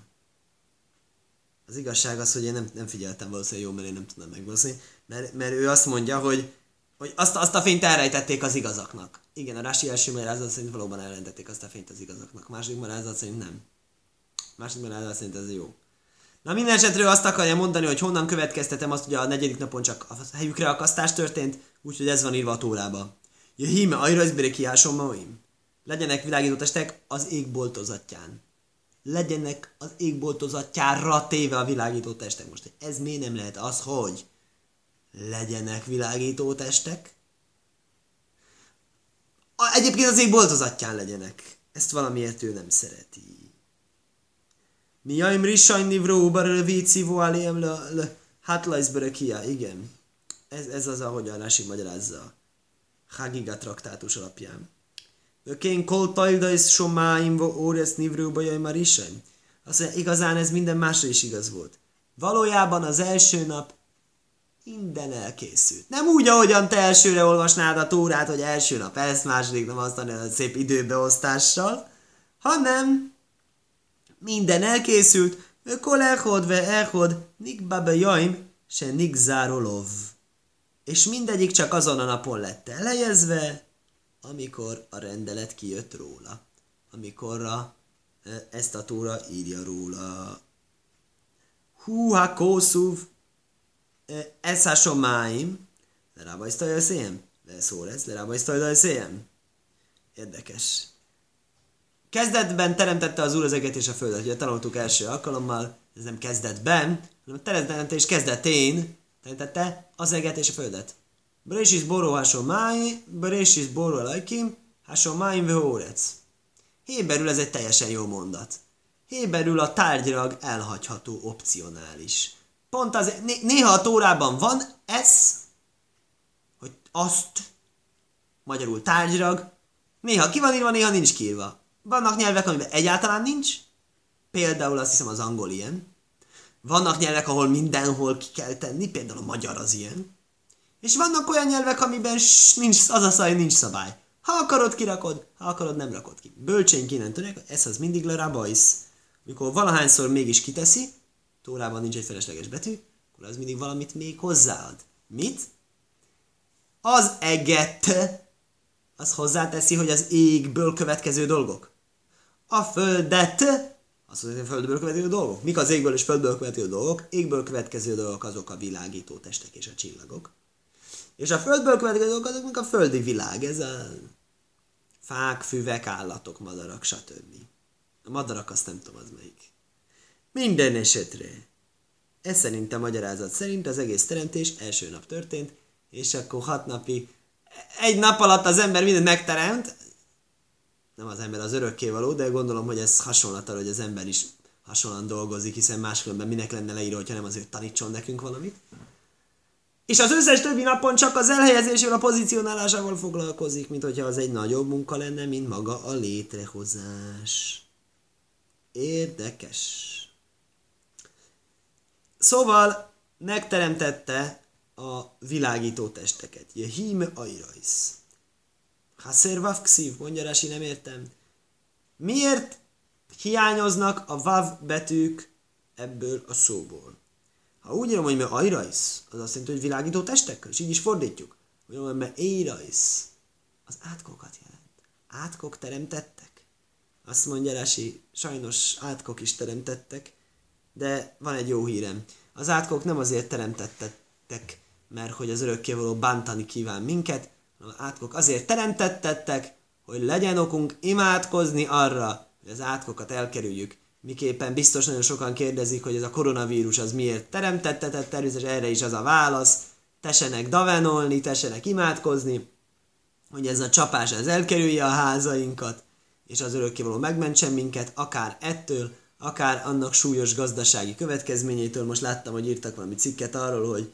Az igazság az, hogy én nem, nem figyeltem valószínűleg jól, mert én nem tudom megvalószínűleg, mert, mert ő azt mondja, hogy, hogy azt, azt a fényt elrejtették az igazaknak. Igen, a Rási első magyarázat szerint valóban elrejtették azt a fényt az igazaknak. Második magyarázat szerint nem. Második magyarázat szerint ez jó. Na minden esetről azt akarja mondani, hogy honnan következtetem azt, hogy a negyedik napon csak a helyükre akasztás történt, úgyhogy ez van írva a tórába. Ja híme ajrajzbére kiásom maim. Legyenek világító testek az égboltozatján. Legyenek az égboltozatjára téve a világító testek. Most ez miért nem lehet az, hogy legyenek világító testek? Egyébként az égboltozatján legyenek. Ezt valamiért ő nem szereti. Mi jaim risajn nivró bar víci voáliem le hátlajzbere kia. Igen. Ez, ez az, ahogy a Rasi magyarázza. Hagiga traktátus alapján. Kén kol tajdajsz somáim vo óresz nivró jaj már isem. Azt mondja, igazán ez minden másra is igaz volt. Valójában az első nap minden elkészült. Nem úgy, ahogyan te elsőre olvasnád a tórát, hogy első nap ezt, második nap azt a szép időbeosztással, hanem minden elkészült, kol echod ve echod, nik babe jaim, se nik zárolov. És mindegyik csak azon a napon lett elejezve, amikor a rendelet kijött róla. Amikor a, ezt a tóra írja róla. Hú, ha kószuv, ez a somáim, lerabajztalja a széjem? Leszól ez, lerabajztalja a széjem? Érdekes. Kezdetben teremtette az Úr az eget és a földet. Ugye tanultuk első alkalommal, ez nem kezdetben, hanem a teremtés kezdetén teremtette az eget és a földet. Brésis boró hasomáj, brésis boró lajkim, hasomáim vehórec. Héberül ez egy teljesen jó mondat. Héberül a tárgylag elhagyható opcionális. Pont az, néha a tórában van ez, hogy azt, magyarul tárgylag, néha ki van írva, néha nincs kiírva. Vannak nyelvek, amiben egyáltalán nincs, például azt hiszem az angol ilyen. Vannak nyelvek, ahol mindenhol ki kell tenni, például a magyar az ilyen. És vannak olyan nyelvek, amiben nincs, az a szaj, nincs szabály. Ha akarod, kirakod, ha akarod, nem rakod ki. Bölcsény innen tudják, ez az mindig le bajsz. Mikor valahányszor mégis kiteszi, tórában nincs egy felesleges betű, akkor az mindig valamit még hozzáad. Mit? Az eget, az hozzáteszi, hogy az égből következő dolgok a földet, azt mondja, hogy a földből következő dolgok. Mik az égből és földből következő dolgok? Égből következő dolgok azok a világító testek és a csillagok. És a földből következő dolgok azok, mik a földi világ. Ez a fák, füvek, állatok, madarak, stb. A madarak azt nem tudom, az melyik. Minden esetre. Ez szerint a magyarázat szerint az egész teremtés első nap történt, és akkor hat napi, egy nap alatt az ember mindent megteremt, nem az ember az örökkévaló, de gondolom, hogy ez hasonlat hogy az ember is hasonlóan dolgozik, hiszen máskülönben minek lenne leírva, hogyha nem azért tanítson nekünk valamit. És az összes többi napon csak az elhelyezésével, a pozícionálásával foglalkozik, mint hogyha az egy nagyobb munka lenne, mint maga a létrehozás. Érdekes. Szóval megteremtette a világító testeket. Jehime Airajsz. Haszer vav kszív, mondja Rasi, nem értem. Miért hiányoznak a vav betűk ebből a szóból? Ha úgy írom, hogy me ajrajsz, az azt jelenti, hogy világító testekkel, és így is fordítjuk. Úgy írom, hogy me éjrajsz, az átkokat jelent. Átkok teremtettek. Azt mondja Rasi, sajnos átkok is teremtettek, de van egy jó hírem. Az átkok nem azért teremtettek, mert hogy az örökkévaló bántani kíván minket, átkok azért teremtettettek, hogy legyen okunk imádkozni arra, hogy az átkokat elkerüljük. Miképpen biztos nagyon sokan kérdezik, hogy ez a koronavírus az miért teremtettetett, természetesen erre is az a válasz. Tesenek davenolni, tesenek imádkozni, hogy ez a csapás ez elkerülje a házainkat, és az örökkévaló megmentsen minket, akár ettől, akár annak súlyos gazdasági következményétől. Most láttam, hogy írtak valami cikket arról, hogy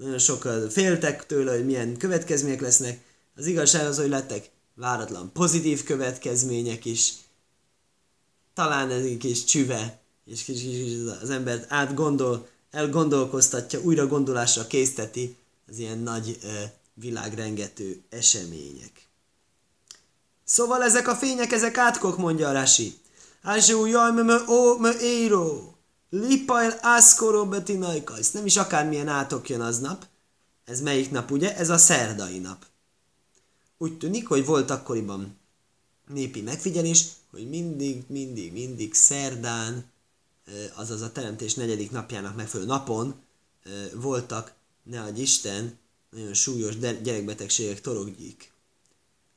nagyon sokan féltek tőle, hogy milyen következmények lesznek. Az igazság az, hogy lettek váratlan pozitív következmények is. Talán ez egy kis csüve, és kis, kis, az embert átgondol, elgondolkoztatja, újra gondolásra készteti az ilyen nagy ö, világrengető események. Szóval ezek a fények, ezek átkok, mondja a Rasi. Ázsú, jaj, me, ó, éró. Lipail ászkoró betinajkajsz. Nem is akármilyen átok jön aznap. Ez melyik nap, ugye? Ez a szerdai nap. Úgy tűnik, hogy volt akkoriban népi megfigyelés, hogy mindig, mindig, mindig szerdán, azaz a teremtés negyedik napjának megfelelő napon voltak, ne adj Isten, nagyon súlyos gyerekbetegségek, torokgyík.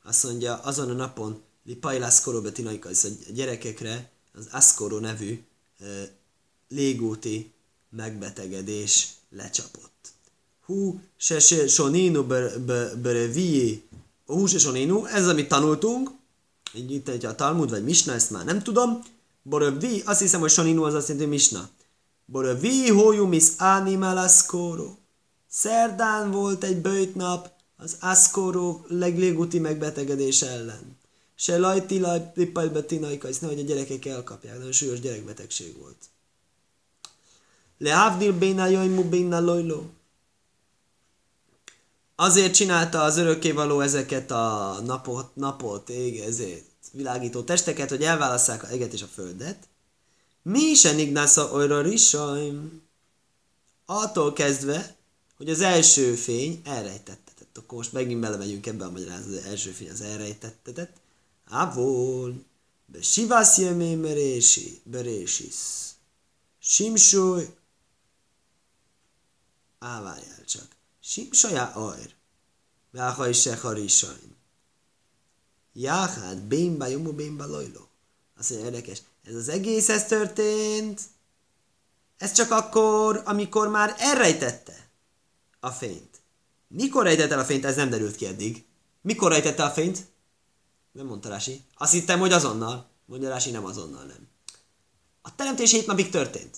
Azt mondja, azon a napon Lipailász korobetinaikai, a gyerekekre az Ascoro nevű légúti megbetegedés lecsapott. Hú, se se soninu berevi, hú se soninu, ez amit tanultunk, így itt egy a Talmud vagy Misna, ezt már nem tudom, Borövi, azt hiszem, hogy Saninu az azt jelenti, hogy misna. Borövi hójumis animal ascoro. Szerdán volt egy bőjtnap az ascoro legléguti megbetegedés ellen. Se lajti hisz nehogy a gyerekek elkapják, nagyon súlyos gyerekbetegség volt. Lehavdil béna jajmu béna lojló. Azért csinálta az örökkévaló ezeket a napot, napot, ég, ezért világító testeket, hogy elválasszák a eget és a földet. Mi is enignásza olyra risajm. Attól kezdve, hogy az első fény elrejtettetett. Akkor most megint belemegyünk ebbe a magyarázat, az első fény az elrejtettetett. Ávol, be sivász jömé merési, berésis. Simsúly. Á, várjál csak. Simsajá ajr. Váhaj se harisajm. Jáhát, bénba, jomó, bénba, lojló. Azt mondja, érdekes. Ez az egész, ez történt. Ez csak akkor, amikor már elrejtette a fényt. Mikor rejtette el a fényt, ez nem derült ki eddig. Mikor rejtette a fényt? Nem mondta Rási. Azt hittem, hogy azonnal. Mondja Rási, nem azonnal, nem. A teremtés hét napig történt.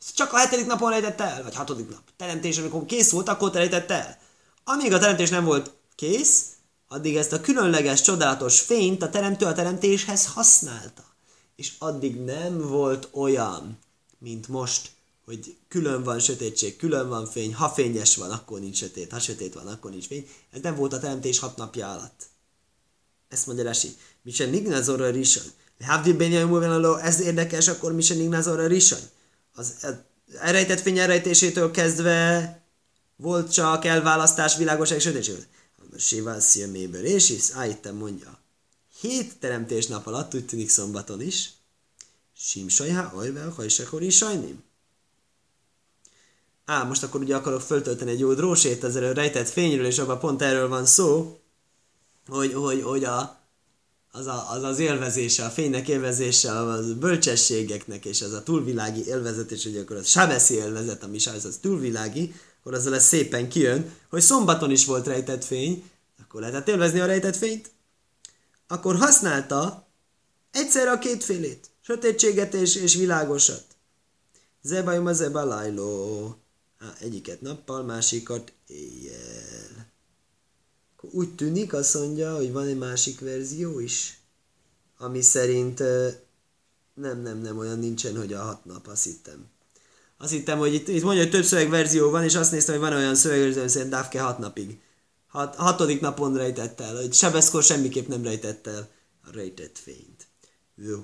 Ez csak a hetedik napon rejtette el, vagy hatodik nap. Teremtés, amikor kész volt, akkor rejtette el. Amíg a teremtés nem volt kész, addig ezt a különleges, csodálatos fényt a teremtő a teremtéshez használta. És addig nem volt olyan, mint most, hogy külön van sötétség, külön van fény, ha fényes van, akkor nincs sötét, ha sötét van, akkor nincs fény. Ez nem volt a teremtés hat napja alatt. Ezt mondja Resi. Mi sem nignazorra risany. Havdi Benjamin ez érdekes, akkor mi sem nignazorra risany. Az elrejtett fény elrejtésétől kezdve volt csak elválasztás világosság sötétség. Sivász méből, és is, ájtem mondja. Hét teremtés nap alatt, úgy tűnik szombaton is. Simsajhá, ajvel, hajsekor is sajnim. Á, most akkor ugye akarok föltölteni egy jó drósét ezzel a rejtett fényről, és abban pont erről van szó, hogy, hogy, hogy a, az, a, az az élvezése, a fénynek élvezése, a bölcsességeknek, és az a túlvilági élvezetés, hogy akkor az sábeszi élvezet, ami az, az túlvilági, akkor az lesz szépen kijön, hogy szombaton is volt rejtett fény, akkor lehetett élvezni a rejtett fényt. Akkor használta egyszerre a kétfélét, sötétséget és, és világosat. Zebajum a zebalajló. Egyiket nappal, másikat éjjel. Úgy tűnik, azt mondja, hogy van egy másik verzió is, ami szerint nem, nem, nem, olyan nincsen, hogy a hat nap, azt hittem. Azt hittem, hogy itt, itt mondja, hogy több szövegverzió van, és azt néztem, hogy van olyan szövegverzió, hogy szerint Dávke hat napig. Hat, hatodik napon rejtett el, hogy Sebeszkor semmiképp nem rejtett el a rejtett fényt.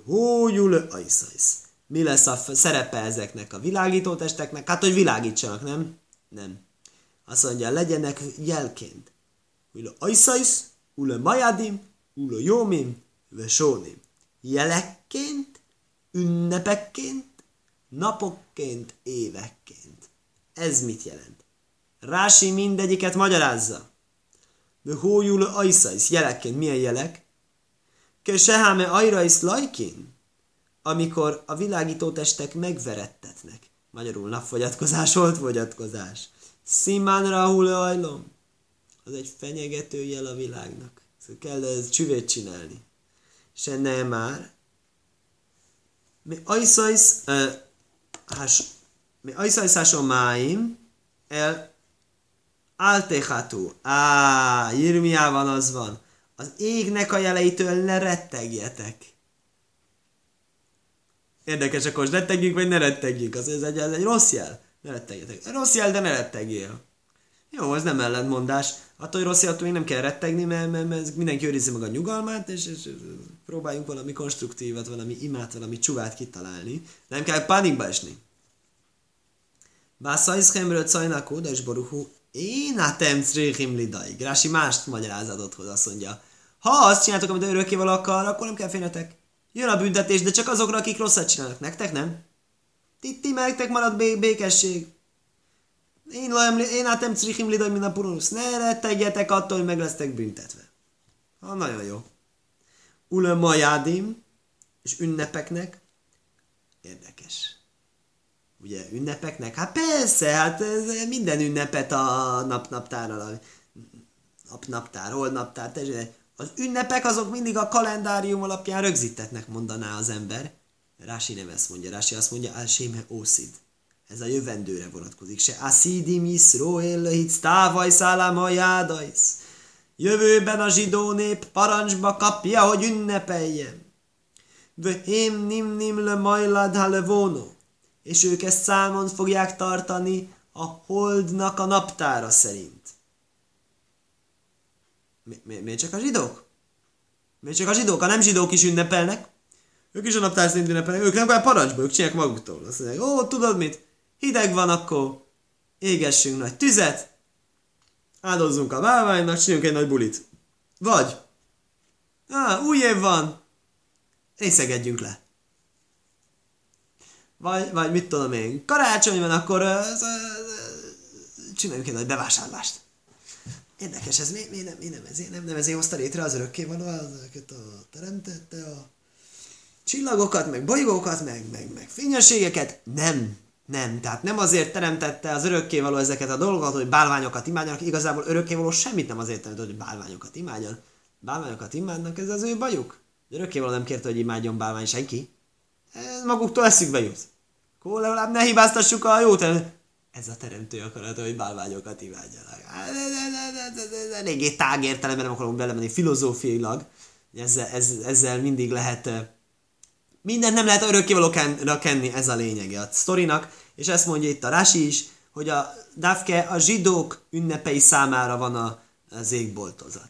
Hógyul ajszajsz. Mi lesz a szerepe ezeknek a világító testeknek? Hát, hogy világítsanak, nem? Nem. Azt mondja, legyenek jelként. Ule ajszajsz, ule majadim, ule jómim, ve sónim. Jelekként, ünnepekként, napokként, évekként. Ez mit jelent? Rási mindegyiket magyarázza. De hójul ajszajsz, jelekként. Milyen jelek? Köseháme ajrajsz lajkin? Amikor a világító testek megverettetnek. Magyarul napfogyatkozás volt fogyatkozás. Szimán rahul ajlom. Az egy fenyegető jel a világnak. Szóval kell ez csüvét csinálni. Se nem már. Mi ajszajsz, has, mi ajszajszáson máim, el altechatu. Á, Jirmiában az van. Az égnek a jeleitől ne rettegjetek. Érdekes, akkor rettegjünk, vagy ne rettegjünk. Az, ez egy, ez egy rossz jel. Ne rettegjetek. Rossz jel, de ne rettegjél. Jó, ez nem ellentmondás. Attól, hogy rossz jel, még nem kell rettegni, mert, mert, mert mindenki őrizze meg a nyugalmát, és, és, próbáljunk valami konstruktívat, valami imát, valami csuvát kitalálni. Nem kell pánikba esni. Bászajszkemről cajnak oda, és boruhú, én átem créhim lidai. Grási mást magyarázatot hoz, azt mondja. Ha azt csináltok, amit örökkéval akar, akkor nem kell félnetek. Jön a büntetés, de csak azokra, akik rosszat csinálnak. Nektek nem? Ti, ti nektek marad bé- békesség. Én, én átem crichim lidaj, mint a purunusz. Ne rettegjetek attól, hogy meg lesztek büntetve. Ha, nagyon jó. Ule majádim, és ünnepeknek. Érdekes. Ugye ünnepeknek? Hát persze, hát ez minden ünnepet a napnaptárral. Napnaptár, holnaptár, az ünnepek azok mindig a kalendárium alapján rögzítetnek, mondaná az ember. Rási nem ezt mondja. Rási azt mondja, Alséme Ószid. Ez a jövendőre vonatkozik. Se Asidim Yisroel hitz távaj szálám a jádajsz. Jövőben a zsidó nép parancsba kapja, hogy ünnepeljen. Vöhém nim nim le majlad ha. És ők ezt számon fogják tartani a holdnak a naptára szerint. Mi, mi, miért csak a zsidók? Miért csak a zsidók? A nem zsidók is ünnepelnek. Ők is a naptár szerint ünnepelnek. Ők nem kell parancsba, ők csinálják maguktól. Azt mondják, ó, tudod mit? Hideg van, akkor égessünk nagy tüzet, áldozzunk a bálványnak, csináljunk egy nagy bulit. Vagy, á, új év van, részegedjünk le. Vagy, vagy mit tudom én, karácsony van, akkor uh, csináljunk egy nagy bevásárlást. Érdekes, ez mi, mi, nem, mi nem, ezért, nem, nem ezért hozta létre az örökkévaló, ezeket a teremtette a csillagokat, meg bolygókat, meg, meg, meg fényességeket? Nem. Nem, tehát nem azért teremtette az örökkévaló ezeket a dolgokat, hogy bálványokat imádjanak, igazából örökkévaló semmit nem azért teremtett, hogy bálványokat imádjon. Bálványokat imádnak, ez az ő bajuk. Örökkévaló nem kérte, hogy imádjon bálvány senki. Ez maguktól eszükbe jut. Akkor legalább ne hibáztassuk a jót. Ez a teremtő akarata, hogy bálványokat imádjanak. Eléggé tág értelemben nem akarom belemenni filozófiailag. Ezzel, ezzel mindig lehet Mindent nem lehet örökkévalóra kenni, ez a lényege a sztorinak, és ezt mondja itt a Rasi is, hogy a Dafke a zsidók ünnepei számára van a, az égboltozat.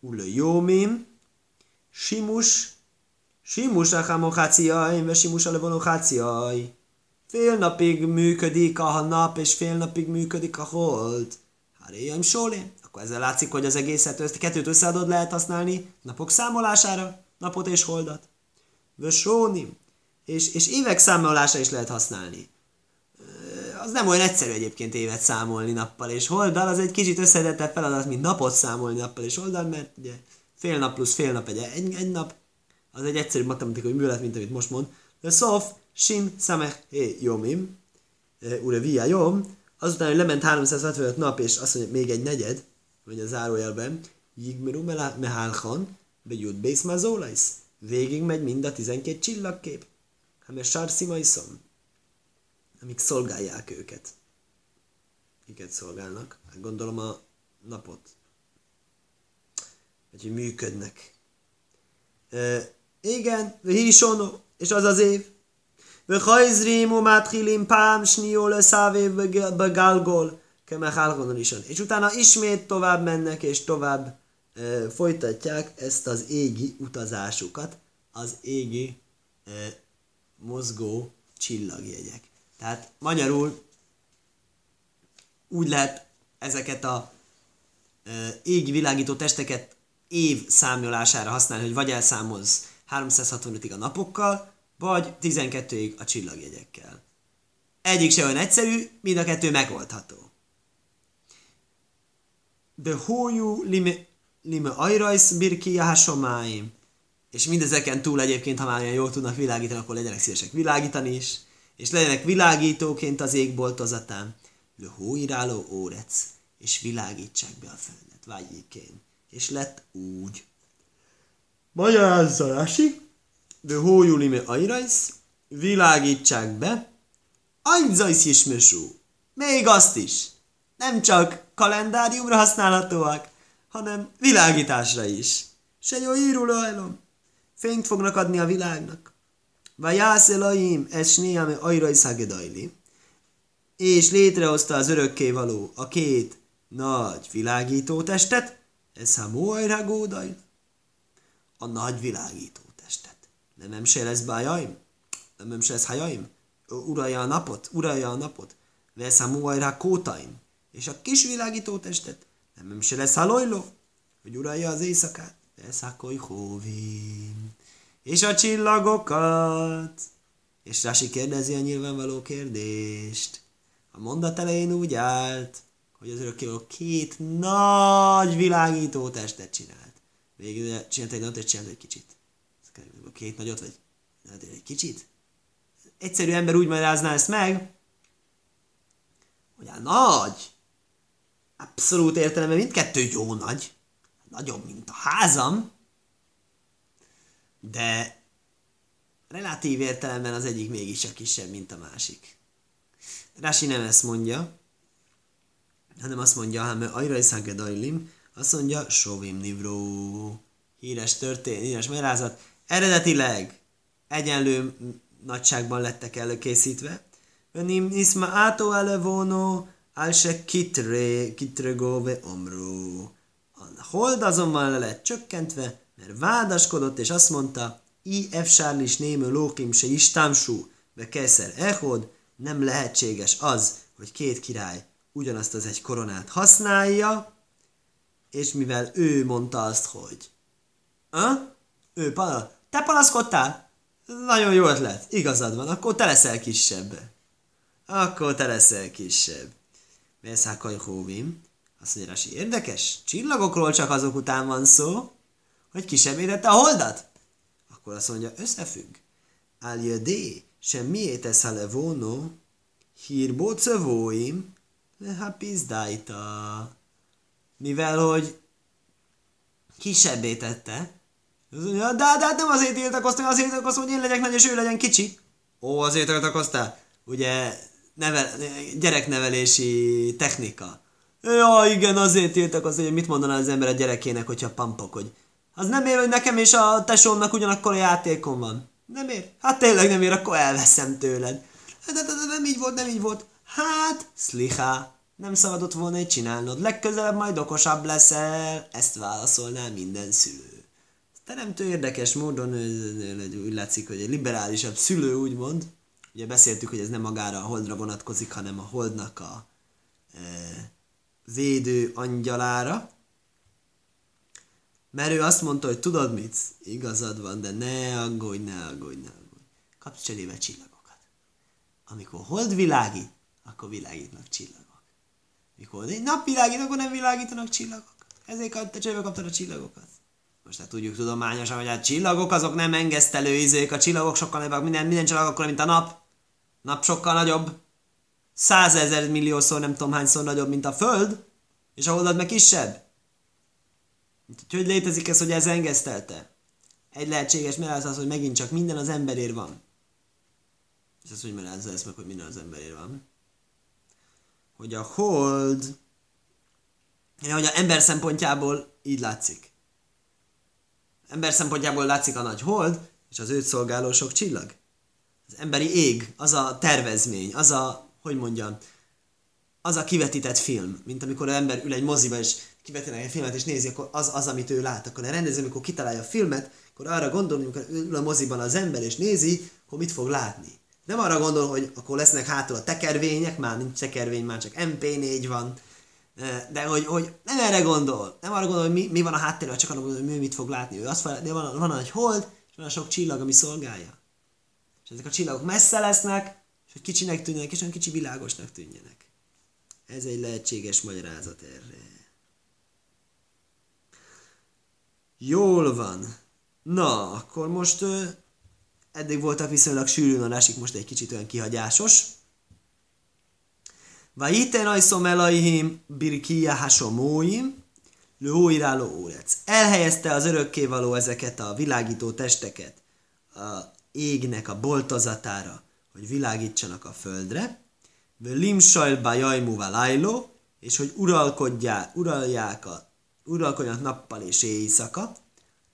Ulle Jómim, Simus, Simus a hamocháciai, vagy Simus a. Fél napig működik a nap, és fél napig működik a hold. Háréjaim sólé. Akkor ezzel látszik, hogy az egészet, ezt kettőt összeadod lehet használni napok számolására, napot és holdat. Vösónim, és, és évek számolása is lehet használni. Az nem olyan egyszerű egyébként évet számolni nappal és holdal, az egy kicsit összetettebb feladat, mint napot számolni nappal és holdal, mert ugye fél nap plusz fél nap egy, egy, egy nap, az egy egyszerű matematikai művelet, mint amit most mond. De szof, sin, samech, hé, jomim, ure via jom, azután, hogy lement 365 nap, és azt mondja, még egy negyed, vagy a zárójelben, jigmeru mehálchan, bejut bész mazólajsz Végig megy mind a 12 csillagkép. Hát mert sárszima iszom. Amik szolgálják őket. Kiket szolgálnak? Hát gondolom a napot. Vagy hogy működnek. E, igen, hisono, és az az év. וחייזרים ומתחילים פעם שנייה לסבב בגלגול כמחלקון ראשון. És utána ismét tovább mennek, és tovább folytatják ezt az égi utazásukat, az égi mozgó csillagjegyek. Tehát magyarul úgy lehet ezeket a égi világító testeket év számjolására használni, hogy vagy elszámolsz 365-ig a napokkal, vagy 12-ig a csillagjegyekkel. Egyik se olyan egyszerű, mind a kettő megoldható. De hójú lime ajrajsz birki hasomáim. És mindezeken túl egyébként, ha már olyan jól tudnak világítani, akkor legyenek szívesek világítani is, és legyenek világítóként az égboltozatán. Le hóiráló órec, és világítsák be a földet, vágyékén. És lett úgy. Magyarázza Rási, de hójulime ajrajsz, világítsák be, anyzajsz is Még azt is. Nem csak kalendáriumra használhatóak, hanem világításra is. Se jó írulajlom. Fényt fognak adni a világnak. Vajász Elohim, ez snéame ajraj szagedajli. És létrehozta az örökkévaló a két nagy világító testet, ez ha mojra gódaj. A nagy világító testet. Nem nem se lesz bájaim? Nem nem se lesz hajaim? Uralja a napot, uralja a napot. Vesz a mojra kótaim. És a kis világító testet nem se lesz halojló, hogy uralja az éjszakát. Beszakolj hóvim. És a csillagokat. És Rasi kérdezi a nyilvánvaló kérdést. A mondat elején úgy állt, hogy az örökkévaló két nagy világító testet csinált. Végül csinált egy nagyot, és csinált egy kicsit. Két nagyot, vagy egy kicsit? Egyszerű ember úgy magyarázná ezt meg, hogy a nagy, abszolút értelemben mindkettő jó nagy, nagyobb, mint a házam, de relatív értelemben az egyik mégiscsak kisebb, mint a másik. Rasi nem ezt mondja, hanem azt mondja, hanem Ajra Dajlim, azt mondja, Sovim Nivró, híres történet, híres merázat, eredetileg egyenlő nagyságban lettek előkészítve, Venim nisma átó elevónó, al se kitre, kitregóve omró. A hold azonban le lett csökkentve, mert vádaskodott, és azt mondta, i efsárlis némő lókim se istámsú, be keszer echod, nem lehetséges az, hogy két király ugyanazt az egy koronát használja, és mivel ő mondta azt, hogy ha? Ő pala, te palaszkodtál? Nagyon jó ötlet, igazad van, akkor te leszel kisebb. Akkor te leszel kisebb. Veszhákaj hóvim. Azt mondja, Rasi, érdekes, csillagokról csak azok után van szó, hogy kisebbítette a holdat. Akkor azt mondja, összefügg. Áljödé, sem miért ez a levónó, hírbó cövóim, pizdájta. Mivel, hogy kisebbé tette, az mondja, de, de nem azért tiltakoztam, azért tiltakoztam, hogy én legyek nagy, és ő legyen kicsi. Ó, azért tiltakoztál. Ugye nevel, gyereknevelési technika. Ja, igen, azért tiltakozni, hogy mit mondaná az ember a gyerekének, hogyha pampok, hogy az nem ér, hogy nekem és a tesómnak ugyanakkor a játékom van. Nem ér? Hát tényleg nem ér, akkor elveszem tőled. De, de, de nem így volt, nem így volt. Hát, szliha, nem szabadott volna egy csinálnod. Legközelebb majd okosabb leszel. Ezt válaszolná minden szülő. Teremtő érdekes módon úgy látszik, hogy egy liberálisabb szülő úgymond. Ugye beszéltük, hogy ez nem magára a holdra vonatkozik, hanem a holdnak a e, védő angyalára. Mert ő azt mondta, hogy tudod mit? Igazad van, de ne aggódj, ne aggódj, ne aggódj. Kapsz cserébe csillagokat. Amikor hold világít, akkor világítnak csillagok. Mikor nap világít, akkor nem világítanak csillagok. Ezért te cserébe kaptad a csillagokat. Most hát tudjuk tudományosan, hogy a csillagok azok nem engesztelő izék, a csillagok sokkal nagyobbak, minden, minden csillag akkor, mint a nap. Nap sokkal nagyobb. Százezer milliószor, nem tudom hányszor nagyobb, mint a Föld, és a holdad meg kisebb. Úgyhogy hogy létezik ez, hogy ez engesztelte? Egy lehetséges mert az, hogy megint csak minden az emberér van. És az, hogy merázza ezt meg, hogy minden az emberér van. Hogy a hold, hogy a ember szempontjából így látszik. Ember szempontjából látszik a nagy hold, és az őt szolgáló sok csillag. Az emberi ég, az a tervezmény, az a, hogy mondjam, az a kivetített film, mint amikor az ember ül egy moziba, és kivetítenek egy filmet, és nézi, akkor az az, amit ő lát. Akkor a rendező, amikor kitalálja a filmet, akkor arra gondol, amikor ül a moziban az ember, és nézi, akkor mit fog látni. Nem arra gondol, hogy akkor lesznek hátul a tekervények, már nincs tekervény, már csak MP4 van, de hogy, hogy nem erre gondol, nem arra gondol, hogy mi, mi van a háttérben, csak arra gondol, hogy mi mit fog látni. Ő azt fel, de van, van egy hold, és van a sok csillag, ami szolgálja. És ezek a csillagok messze lesznek, és hogy kicsinek tűnjenek, és olyan kicsi világosnak tűnjenek. Ez egy lehetséges magyarázat erre. Jól van. Na, akkor most ö, eddig voltak viszonylag sűrűn a rásik, most egy kicsit olyan kihagyásos. Vajiten ajszom elaihim birkia hasomóim, lőóiráló órec. Elhelyezte az örökkévaló ezeket a világító testeket a égnek a boltozatára, hogy világítsanak a földre, limsajl bajajmu valajló, és hogy uralkodják, uralják a, uralkodjanak nappal és éjszaka,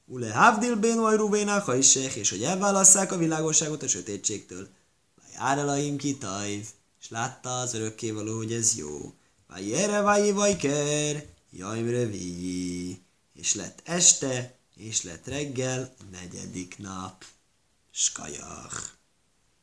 ule havdil bénvaj rubénak, ha is és hogy elválasszák a világosságot a sötétségtől. Vaj árelaim kitajv, és látta az örökkévaló, hogy ez jó. Vaj erre vaj vajker, jajmre. És lett este, és lett reggel, negyedik nap. Skajach.